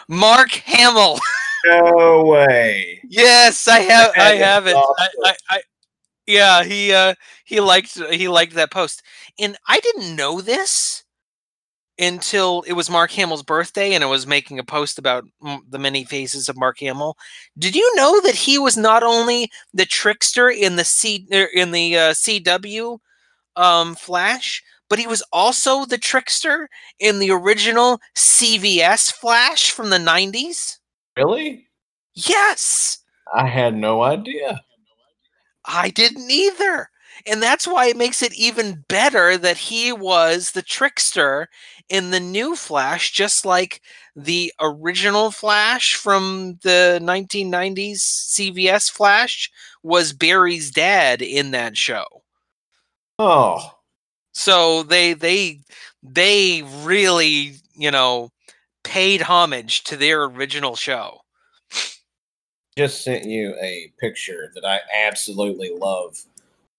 Speaker 1: Mark Hamill. [LAUGHS]
Speaker 2: No way.
Speaker 1: yes, I have. I have it. I, I, yeah, he uh, he liked he liked that post, and I didn't know this until it was Mark Hamill's birthday, and I was making a post about the many faces of Mark Hamill. Did you know that he was not only the trickster in the C er, in the uh, CW um, Flash, but he was also the trickster in the original CBS Flash from the 90s.
Speaker 2: Really?
Speaker 1: Yes.
Speaker 2: I had no idea.
Speaker 1: I didn't either. And that's why it makes it even better that he was the trickster in the new Flash, just like the original Flash from the 1990s CBS Flash was Barry's dad in that show.
Speaker 2: Oh.
Speaker 1: So they they they really, you know, paid homage to their original show.
Speaker 2: Just sent you a picture that I absolutely love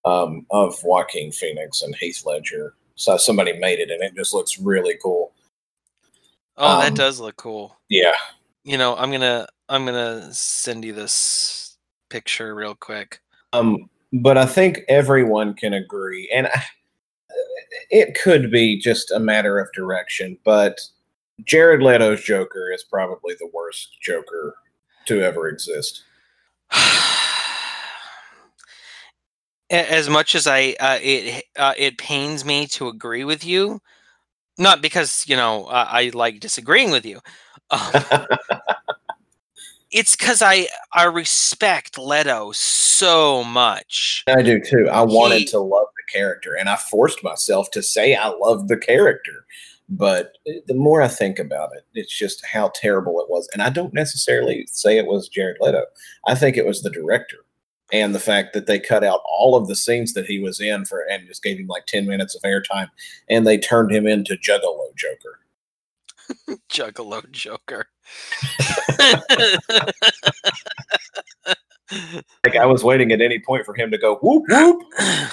Speaker 2: um, of Joaquin Phoenix and Heath Ledger. So somebody made it, and it just looks really cool.
Speaker 1: Oh, um, that does look cool.
Speaker 2: Yeah.
Speaker 1: You know, I'm gonna I'm gonna send you this picture real quick.
Speaker 2: Um, but I think everyone can agree, and I, it could be just a matter of direction, but Jared Leto's Joker is probably the worst Joker to ever exist. [SIGHS]
Speaker 1: as much as I uh, it uh, it pains me to agree with you, not because you know uh, I like disagreeing with you. Um, [LAUGHS] it's because I I respect Leto so much.
Speaker 2: I do too. I wanted he, to love the character, and I forced myself to say I love the character. But the more I think about it, it's just how terrible it was. And I don't necessarily say it was Jared Leto. I think it was the director and the fact that they cut out all of the scenes that he was in for and just gave him like 10 minutes of airtime and they turned him into Juggalo Joker. [LAUGHS]
Speaker 1: Juggalo Joker. [LAUGHS]
Speaker 2: like I was waiting at any point for him to go whoop whoop. [LAUGHS]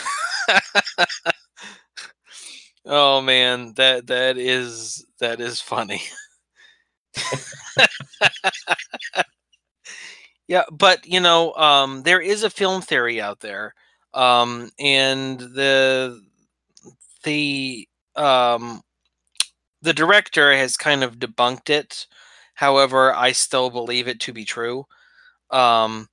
Speaker 1: oh man, that that is that is funny. Yeah, but you know, um, there is a film theory out there, um, and the the um, the director has kind of debunked it. However, I still believe it to be true. Um,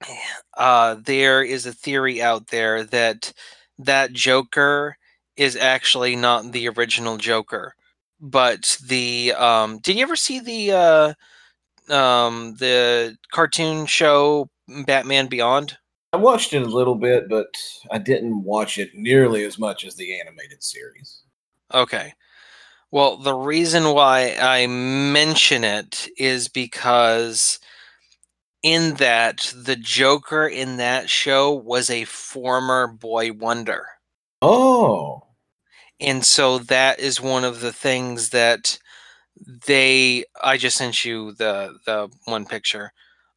Speaker 1: [SIGHS] uh, there is a theory out there that that Joker is actually not the original Joker, but the um, did you ever see the uh, um, the cartoon show Batman Beyond?
Speaker 2: I watched it a little bit, but I didn't watch it nearly as much as the animated series.
Speaker 1: Okay. Well, the reason why I mention it is because in that the Joker in that show was a former boy wonder.
Speaker 2: Oh.
Speaker 1: And so that is one of the things that they. I just sent you the the one picture.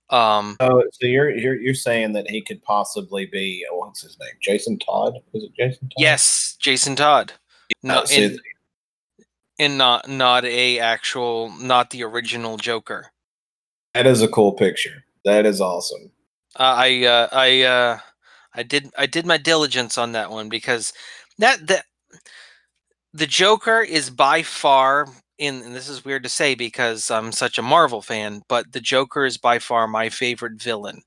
Speaker 1: Um,
Speaker 2: Oh, so you're you're you're saying that he could possibly be oh, what's his name? Jason Todd? Is it Jason Todd?
Speaker 1: yes, Jason Todd.
Speaker 2: No,
Speaker 1: No, and, and not not a actual, not the original Joker.
Speaker 2: that is a cool picture. That is awesome.
Speaker 1: Uh, I uh, I uh, I did I did my diligence on that one because that that the Joker is by far in and this is weird to say because I'm such a Marvel fan, but the Joker is by far my favorite villain.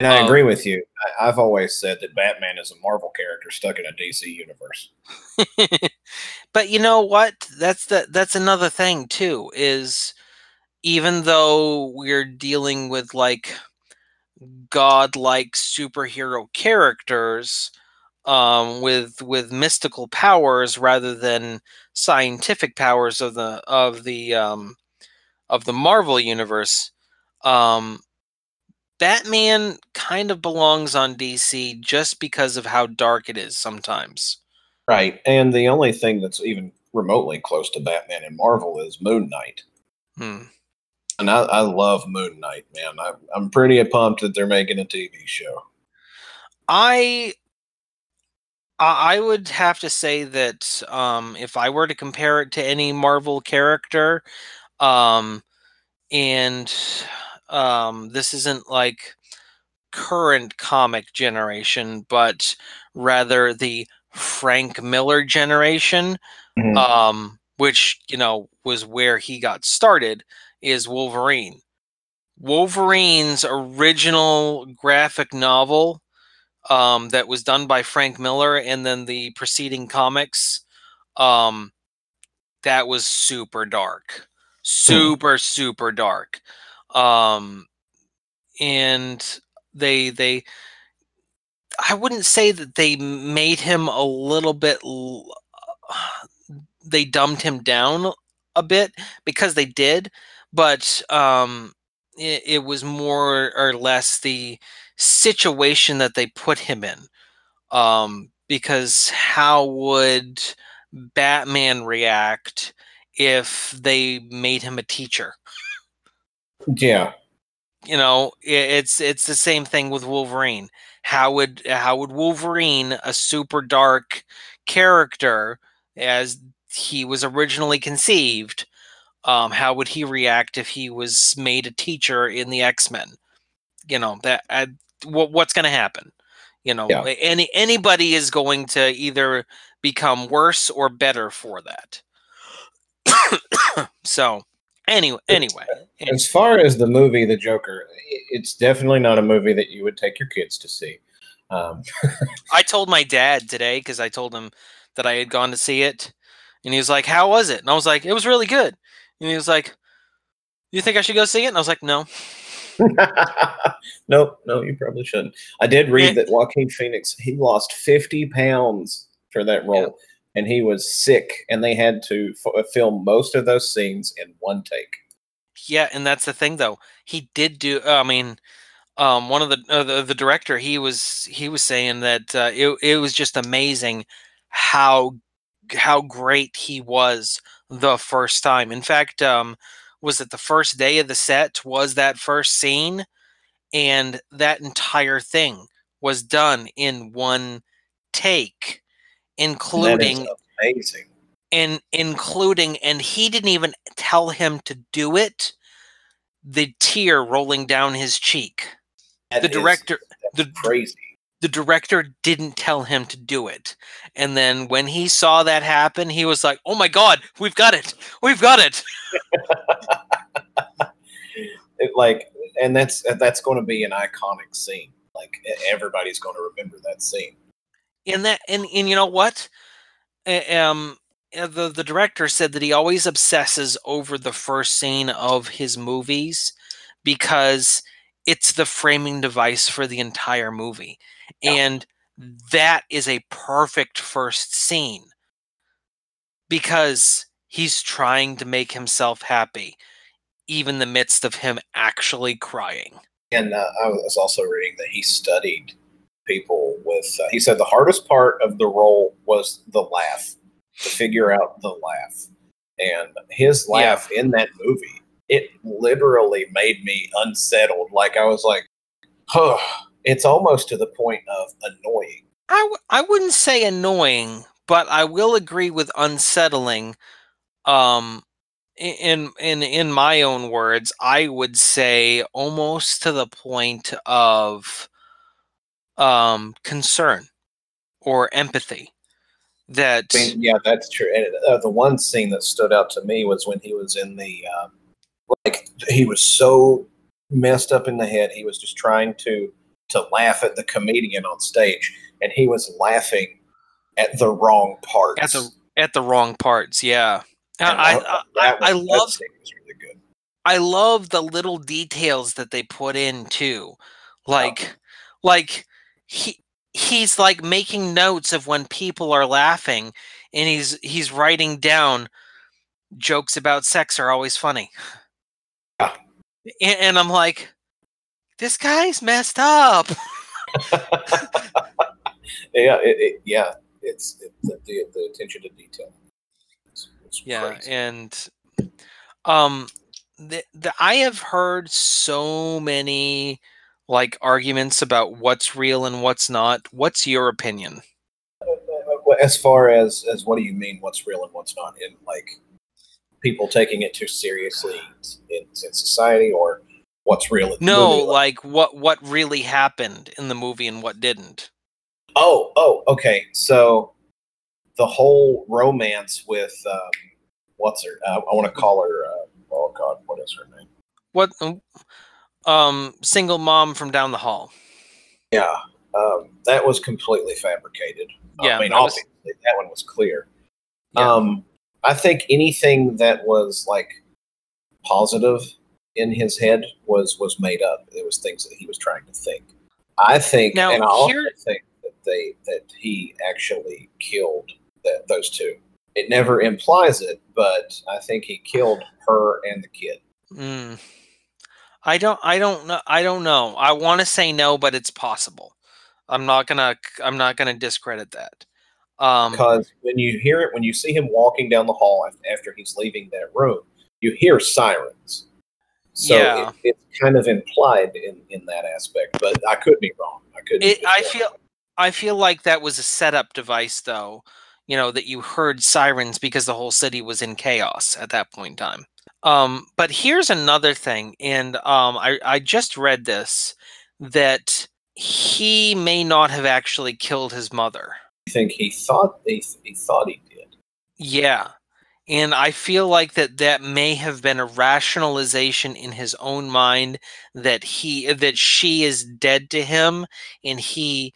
Speaker 2: And I
Speaker 1: Um,
Speaker 2: agree with you. I, I've always said that Batman is a Marvel character stuck in a DC universe. [LAUGHS]
Speaker 1: but you know what? That's the that's another thing too is even though we're dealing with like godlike superhero characters um with with mystical powers rather than scientific powers of the of the um of the Marvel universe um Batman kind of belongs on DC just because of how dark it is sometimes.
Speaker 2: Right. And the only thing that's even remotely close to Batman in Marvel is Moon Knight.
Speaker 1: Hmm.
Speaker 2: And I, I love Moon Knight, man. I, I'm pretty pumped that they're making a TV show.
Speaker 1: I I would have to say that um, if I were to compare it to any Marvel character, um, and um, this isn't like current comic generation, but rather the Frank Miller generation,
Speaker 2: Mhm.
Speaker 1: um, which you know was where he got started, is Wolverine. Wolverine's original graphic novel um, that was done by Frank Miller, and then the preceding comics, um, that was super dark, super super dark, um, and they they. I wouldn't say that they made him a little bit. l- They dumbed him down a bit because they did, but um, it, it was more or less the situation that they put him in. Um, because how would Batman react if they made him a teacher?
Speaker 2: Yeah.
Speaker 1: You know, it's it's the same thing with Wolverine. How would how would Wolverine, a super dark character, as he was originally conceived, um, how would he react if he was made a teacher in the X Men? You know that uh, what what's going to happen? You know,
Speaker 2: Yeah.
Speaker 1: any anybody is going to either become worse or better for that. [COUGHS] so, anyway, anyway,
Speaker 2: As far as the movie The Joker, it's definitely not a movie that you would take your kids to see. Um, [LAUGHS]
Speaker 1: I told my dad today because I told him that I had gone to see it, and he was like, "How was it?" And I was like, "It was really good." And he was like, "You think I should go see it?" And I was like, "No." [LAUGHS]
Speaker 2: no, no, you probably shouldn't. I did read that Joaquin Phoenix he lost 50 pounds for that role, and he was sick, and they had to f- film most of those scenes in one take.
Speaker 1: Yeah, and that's the thing though. He did do. I mean, um, one of the, uh, the the director he was he was saying that uh, it it was just amazing how how great he was the first time. In fact, um, was it the first day of the set was that first scene, and that entire thing was done in one take,
Speaker 2: That
Speaker 1: including
Speaker 2: amazing.
Speaker 1: and including and he didn't even tell him to do it the tear rolling down his cheek
Speaker 2: That
Speaker 1: the director the-
Speaker 2: crazy.
Speaker 1: The director didn't tell him to do it. And then when he saw that happen he was like oh my god we've got it. We've got it. [LAUGHS]
Speaker 2: It, like, and that's that's going to be an iconic scene. Like everybody's going to remember that scene.
Speaker 1: and that and, and you know what? Um uh, the the director said that he always obsesses over the first scene of his movies because it's the framing device for the entire movie
Speaker 2: Yeah.
Speaker 1: and that is a perfect first scene because he's trying to make himself happy even in the midst of him actually crying
Speaker 2: And uh, I was also reading that he studied people with. Uh, he said the hardest part of the role was the laugh. to figure out the laugh. And his laugh yeah. in that movie, it literally made me unsettled. Like I was like, huh. It's almost to the point of annoying.
Speaker 1: I w- I wouldn't say annoying, but I will agree with unsettling. Um, in in in my own words, I would say almost to the point of um concern or empathy. That
Speaker 2: I mean, yeah, that's true. And uh, the one scene that stood out to me was when he was in the um, like he was so messed up in the head. He was just trying to to laugh at the comedian on stage, and he was laughing at the wrong parts.
Speaker 1: At the at the wrong parts, yeah. I, I, I, I love really. I love the little details that they put in too. Like like he he's like making notes of when people are laughing and he's he's writing down jokes about sex are always funny. Yeah. And, and I'm like this guy's messed up. [LAUGHS]
Speaker 2: yeah, it, it, yeah, it's it, the, the, attention to detail
Speaker 1: yeah, crazy. and um, the, the I have heard so many like arguments about what's real and what's not. What's your opinion?
Speaker 2: As far as as what do you mean? What's real and what's not? In like people taking it too seriously in, in society, or what's real?
Speaker 1: no, like what what really happened in the movie and what didn't.
Speaker 2: Oh, oh, okay. So the whole romance with um, what's her? Uh, I want to call her. Uh, oh God, what is her name?
Speaker 1: What? Um, um, single mom from down the hall.
Speaker 2: Yeah, um, that was completely fabricated. Yeah, I mean, that obviously was... that one was clear. Yeah. Um, I think anything that was like positive in his head was was made up. It was things that he was trying to think. I think, now, and I also here... think that they that he actually killed that, those two. It never implies it, but I think he killed her and the kid.
Speaker 1: Mm. I don't. I don't know. I don't know. I want to say no, but it's possible. I'm not gonna. I'm not gonna discredit that.
Speaker 2: Um, because when you hear it, when you see him walking down the hall after he's leaving that room, you hear sirens. So yeah. it, it's kind of implied in, in that aspect, but I could be wrong. I could.
Speaker 1: I feel. I feel like that was a setup device, though, you know, that you heard sirens because the whole city was in chaos at that point in time. Um, but here's another thing, and um, I, I just read this that he may not have actually killed his mother.
Speaker 2: I think he thought he, he thought he did.
Speaker 1: Yeah, and I feel like that that may have been a rationalization in his own mind that he that she is dead to him, and he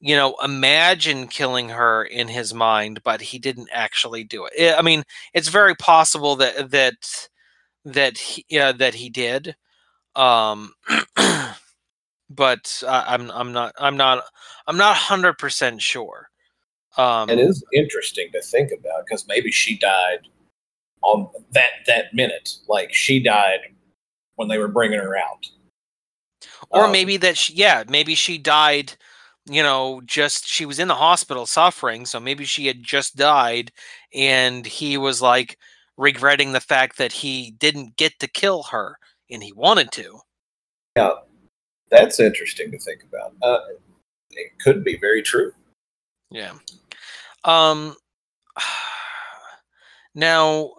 Speaker 1: you know, imagine killing her in his mind, but he didn't actually do it. I mean, it's very possible that that that he, yeah, that he did. Um, [CLEARS THROAT] but I'm I'm not I'm not I'm not hundred percent sure.
Speaker 2: Um, it is interesting to think about because maybe she died on that that minute, like she died when they were bringing her out,
Speaker 1: or um, maybe that she, yeah, maybe she died you know, just she was in the hospital suffering, so maybe she had just died, and he was like regretting the fact that he didn't get to kill her and he wanted to.
Speaker 2: Yeah, that's interesting to think about. Uh, it could be very true.
Speaker 1: Yeah. Um. [SIGHS] Now,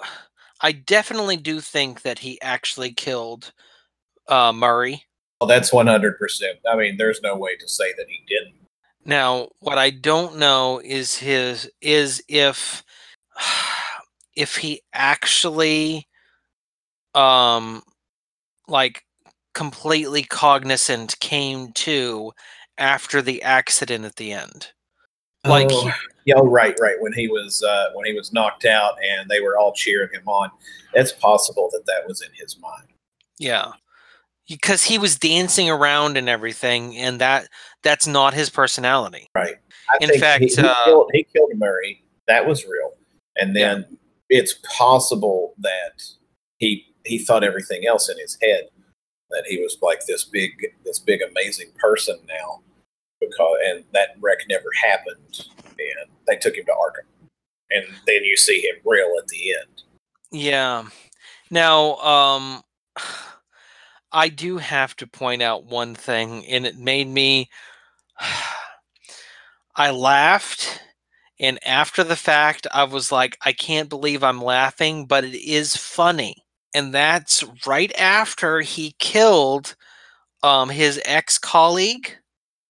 Speaker 1: I definitely do think that he actually killed uh, Murray.
Speaker 2: Well, that's one hundred percent. I mean, there's no way to say that he didn't.
Speaker 1: Now, what I don't know is his is if [SIGHS] if he actually um like completely cognizant came to after the accident at the end.
Speaker 2: Like oh, yeah, oh, right, right. When he was uh, when he was knocked out and they were all cheering him on, it's possible that that was in his mind.
Speaker 1: Yeah, because he was dancing around and everything, and that that's not his personality.
Speaker 2: Right. I in fact, he, he, uh, killed, he, killed, Murray. That was real, and then yeah. it's possible that he he thought everything else in his head that he was like this big this big amazing person now because and that wreck never happened and they took him to Arkham. and then you see him real at the end.
Speaker 1: Yeah. Now, um, [SIGHS] I do have to point out one thing, and it made me. [SIGHS] I laughed, and after the fact, I was like, I can't believe I'm laughing, but it is funny. And that's right after he killed um, his ex colleague.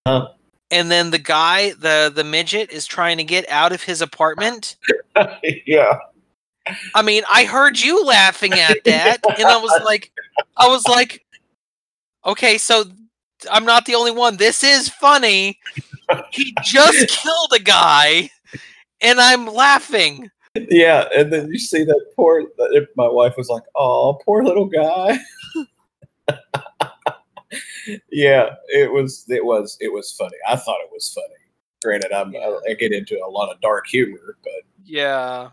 Speaker 2: Huh.
Speaker 1: And then the guy, the the midget, is trying to get out of his apartment. [LAUGHS]
Speaker 2: yeah.
Speaker 1: I mean, I heard you laughing at that, and I was [LAUGHS] like, I was like, okay, so I'm not the only one. This is funny. He just [LAUGHS] killed a guy, and I'm laughing.
Speaker 2: Yeah, and then you see that poor. My wife was like, "Oh, poor little guy." Yeah, it was. It was. It was funny. I thought it was funny. Granted, I'm,
Speaker 1: Yeah.
Speaker 2: I get into a lot of dark humor, but
Speaker 1: Yeah.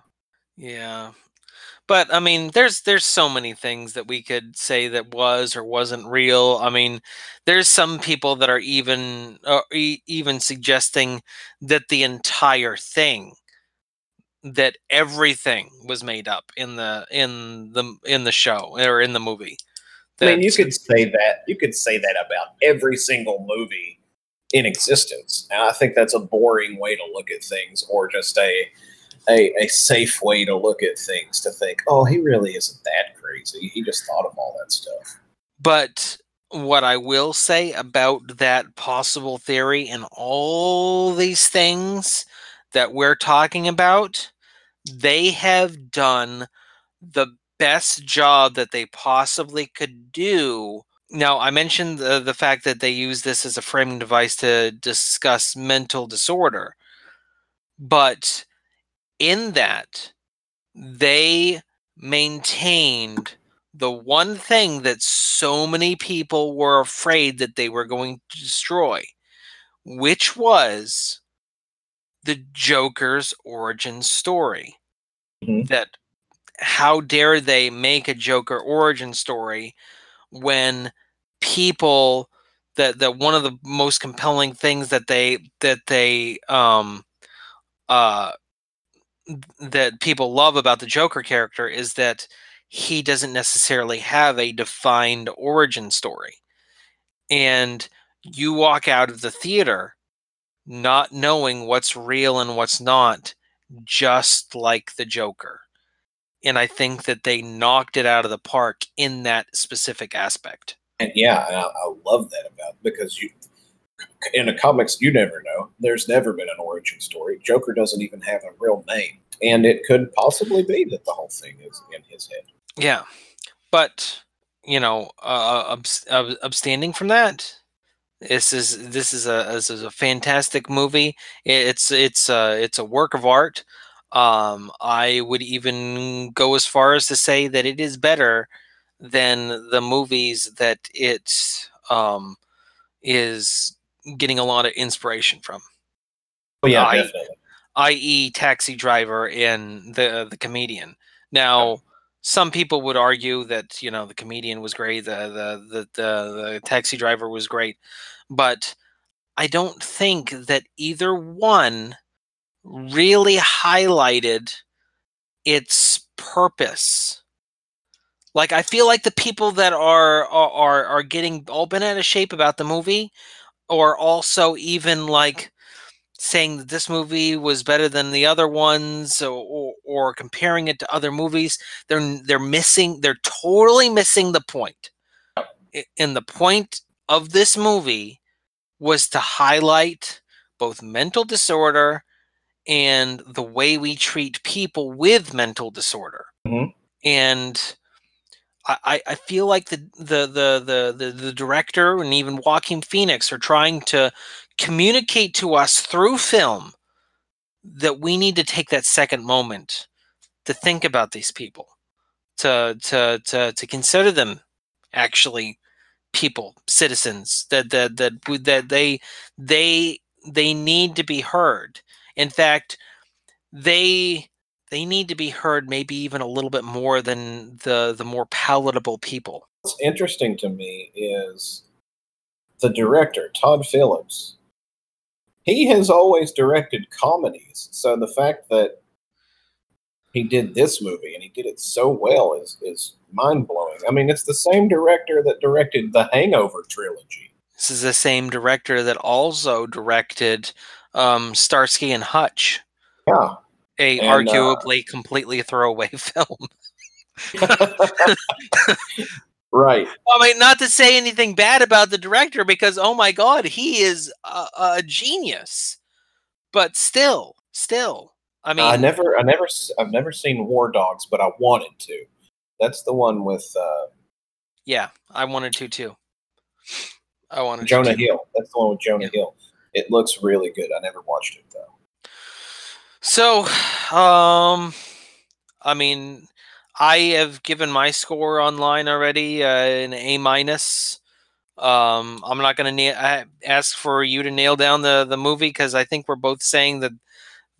Speaker 1: Yeah. But I mean, there's there's so many things that we could say that was or wasn't real. I mean, there's some people that are even uh, e- even suggesting that the entire thing that everything was made up in the in the in the show or in the movie.
Speaker 2: I mean, you could say that. You could say that about every single movie in existence. And I think that's a boring way to look at things, or just a a, a safe way to look at things. To think, oh, he really isn't that crazy. He just thought of all that stuff.
Speaker 1: But what I will say about that possible theory and all these things that we're talking about, they have done the best job that they possibly could do. Now, I mentioned the, the fact that they use this as a framing device to discuss mental disorder, but in that, they maintained the one thing that so many people were afraid that they were going to destroy, which was the Joker's origin story.
Speaker 2: Mhm.
Speaker 1: That how dare they make a Joker origin story when people that that one of the most compelling things that they that they um uh that people love about the Joker character is that he doesn't necessarily have a defined origin story. And you walk out of the theater not knowing what's real and what's not, just like the Joker. And I think that they knocked it out of the park in that specific aspect.
Speaker 2: And yeah, I, I love that about because you in the comics you never know. There's never been an origin story. Joker doesn't even have a real name, and it could possibly be that the whole thing is in his head.
Speaker 1: Yeah. But, you know, uh, abs- ab- abstaining from that, this is this is a this is a fantastic movie. It's it's a it's a work of art. Um, I would even go as far as to say that it is better than the movies that it um, is getting a lot of inspiration from,
Speaker 2: Oh yeah,
Speaker 1: I-
Speaker 2: definitely.
Speaker 1: i.e., Taxi Driver and the the comedian. Now, some people would argue that you know the comedian was great, the the the the, the taxi driver was great, but I don't think that either one really highlighted its purpose. Like I feel like the people that are are are, getting all bent out of shape about the movie, or also even like saying that this movie was better than the other ones or, or, or comparing it to other movies they're they're missing they're totally missing the point and the point of this movie was to highlight both mental disorder and the way we treat people with mental disorder
Speaker 2: Mhm.
Speaker 1: and I, I- I feel like the, the the the the the director and even Joaquin Phoenix are trying to communicate to us through film that we need to take that second moment to think about these people, to to to to consider them actually people, citizens that that that that they they they need to be heard. In fact, they they need to be heard maybe even a little bit more than the the more palatable people.
Speaker 2: What's interesting to me is the director, Todd Phillips. He has always directed comedies, so the fact that he did this movie and he did it so well is is mind blowing. I mean, it's the same director that directed the Hangover trilogy.
Speaker 1: This is the same director that also directed um, Starsky and Hutch.
Speaker 2: Yeah.
Speaker 1: A
Speaker 2: And, uh,
Speaker 1: arguably completely throwaway [LAUGHS] film. [LAUGHS]
Speaker 2: right.
Speaker 1: I mean, not to say anything bad about the director because oh my god, he is a, a genius. But still, still, I mean,
Speaker 2: I never, I never, I've never seen War Dogs, but I wanted to. That's the one with uh,
Speaker 1: yeah, I wanted to too. I wanted
Speaker 2: Jonah
Speaker 1: to.
Speaker 2: Hill. That's the one with Jonah Hill. It looks really good. I never watched it though.
Speaker 1: So, um, I mean, I have given my score online already, uh, an A minus. Um, I'm not going to na- ask for you to nail down the the movie because I think we're both saying that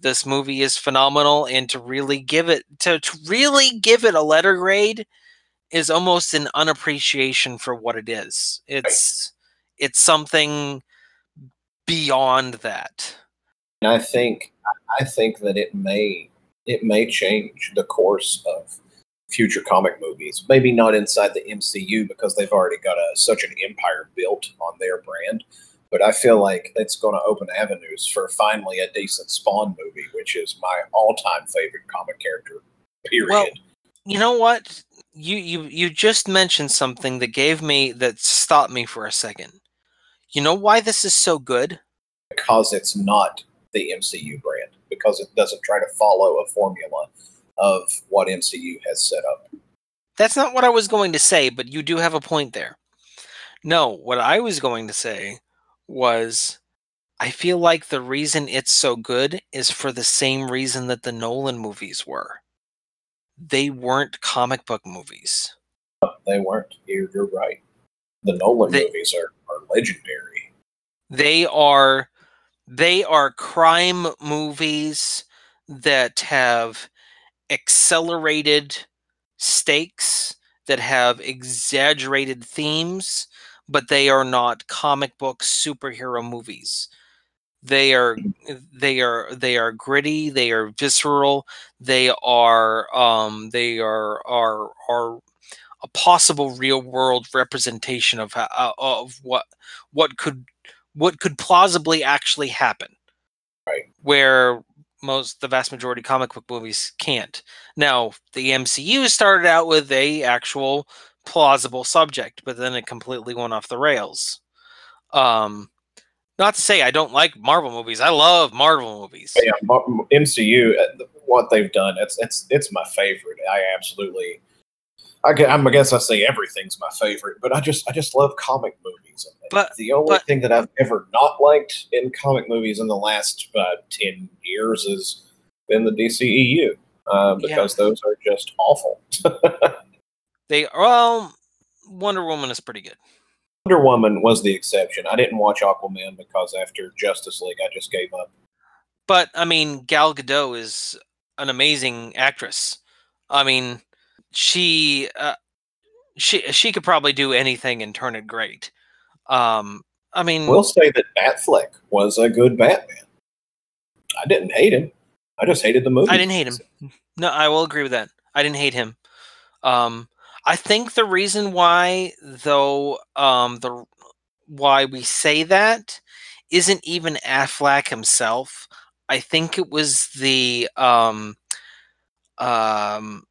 Speaker 1: this movie is phenomenal, and to really give it to, to really give it a letter grade is almost an unappreciation for what it is. It's it's something beyond that.
Speaker 2: And I think, I think that it may, it may change the course of future comic movies. Maybe not inside the MCU because they've already got a such an empire built on their brand. But I feel like it's going to open avenues for finally a decent Spawn movie, which is my all-time favorite comic character. Period.
Speaker 1: Well, you know what? You you you just mentioned something that gave me that stopped me for a second. You know why this is so good?
Speaker 2: because it's not the MCU brand, because it doesn't try to follow a formula of what MCU has set up.
Speaker 1: That's not what I was going to say, but you do have a point there. No, what I was going to say was I feel like the reason it's so good is for the same reason that the Nolan movies were. They weren't comic book movies.
Speaker 2: They weren't. You're, you're right. The Nolan
Speaker 1: They-
Speaker 2: movies are, are legendary.
Speaker 1: they are they are crime movies that have accelerated stakes that have exaggerated themes but they are not comic book superhero movies they are they are they are gritty they are visceral they are um they are are are a possible real world representation of ho- of what what could what could plausibly actually happen
Speaker 2: Right.
Speaker 1: where most the vast majority of comic book movies can't now the mcu started out with a actual plausible subject but then it completely went off the rails um not to say i don't like marvel movies i love marvel movies
Speaker 2: yeah, MCU, uh, what they've done, it's it's it's my favorite. I absolutely. I I guess I say everything's my favorite, but I just I just love comic movies.
Speaker 1: But-
Speaker 2: the only
Speaker 1: but-
Speaker 2: thing that I've ever not liked in comic movies in the last uh, ten years has been the DCEU uh,
Speaker 1: Yeah.
Speaker 2: because those are just awful. [LAUGHS]
Speaker 1: they well wonder woman is pretty good
Speaker 2: Wonder Woman was the exception. I didn't watch Aquaman because after Justice League, I just gave up.
Speaker 1: But I mean, Gal Gadot is an amazing actress. I mean, she uh, she she could probably do anything and turn it great. Um, I mean,
Speaker 2: We'll say that Batfleck was a good Batman. I didn't hate him. I just hated the movie.
Speaker 1: I didn't hate him. No, I will agree with that. I didn't hate him. Um, I think the reason why, though, um, the why we say that isn't even Affleck himself. I think it was the um, um,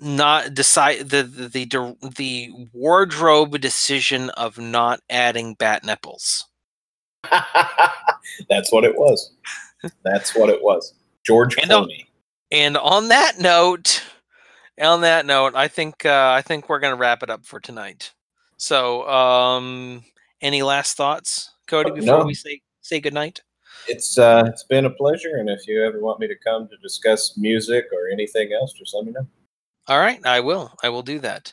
Speaker 1: not decide the the the, the wardrobe decision of not adding bat nipples. [LAUGHS]
Speaker 2: That's what it was. That's what it was. George
Speaker 1: And,
Speaker 2: Clooney.
Speaker 1: And on that note, on that note, I think uh, I think we're gonna wrap it up for tonight. So, um, any last thoughts, Kody,
Speaker 2: Uh,
Speaker 1: before
Speaker 2: no.
Speaker 1: we say say goodnight?
Speaker 2: It's uh, it's been a pleasure, and if you ever want me to come to discuss music or anything else, just let me know.
Speaker 1: All right, I will. I will do that.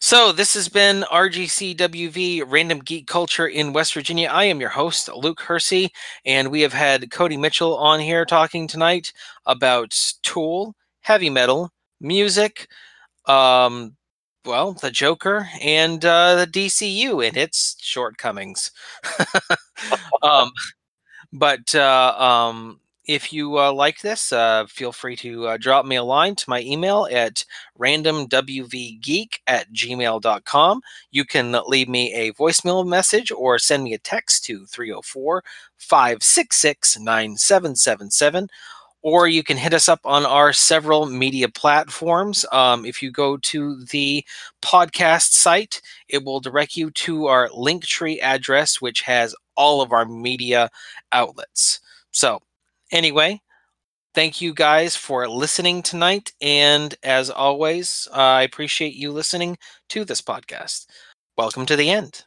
Speaker 1: So this has been RGCWV Random Geek Culture in West Virginia. I am your host, Luke Hersey, and we have had Kody Mitchell on here talking tonight about Tool, heavy metal, music, um, well, the Joker, and uh, the DCU and its shortcomings. [LAUGHS] um, but uh, um, if you uh, like this, uh, feel free to uh, drop me a line to my email at randomwvgeek at gmail.com. You can leave me a voicemail message or send me a text to 304 566 9777 or you can hit us up on our several media platforms. Um, if you go to the podcast site, it will direct you to our Linktree address, which has all of our media outlets. So, anyway, thank you guys for listening tonight. And as always, uh, I appreciate you listening to this podcast. Welcome to the end.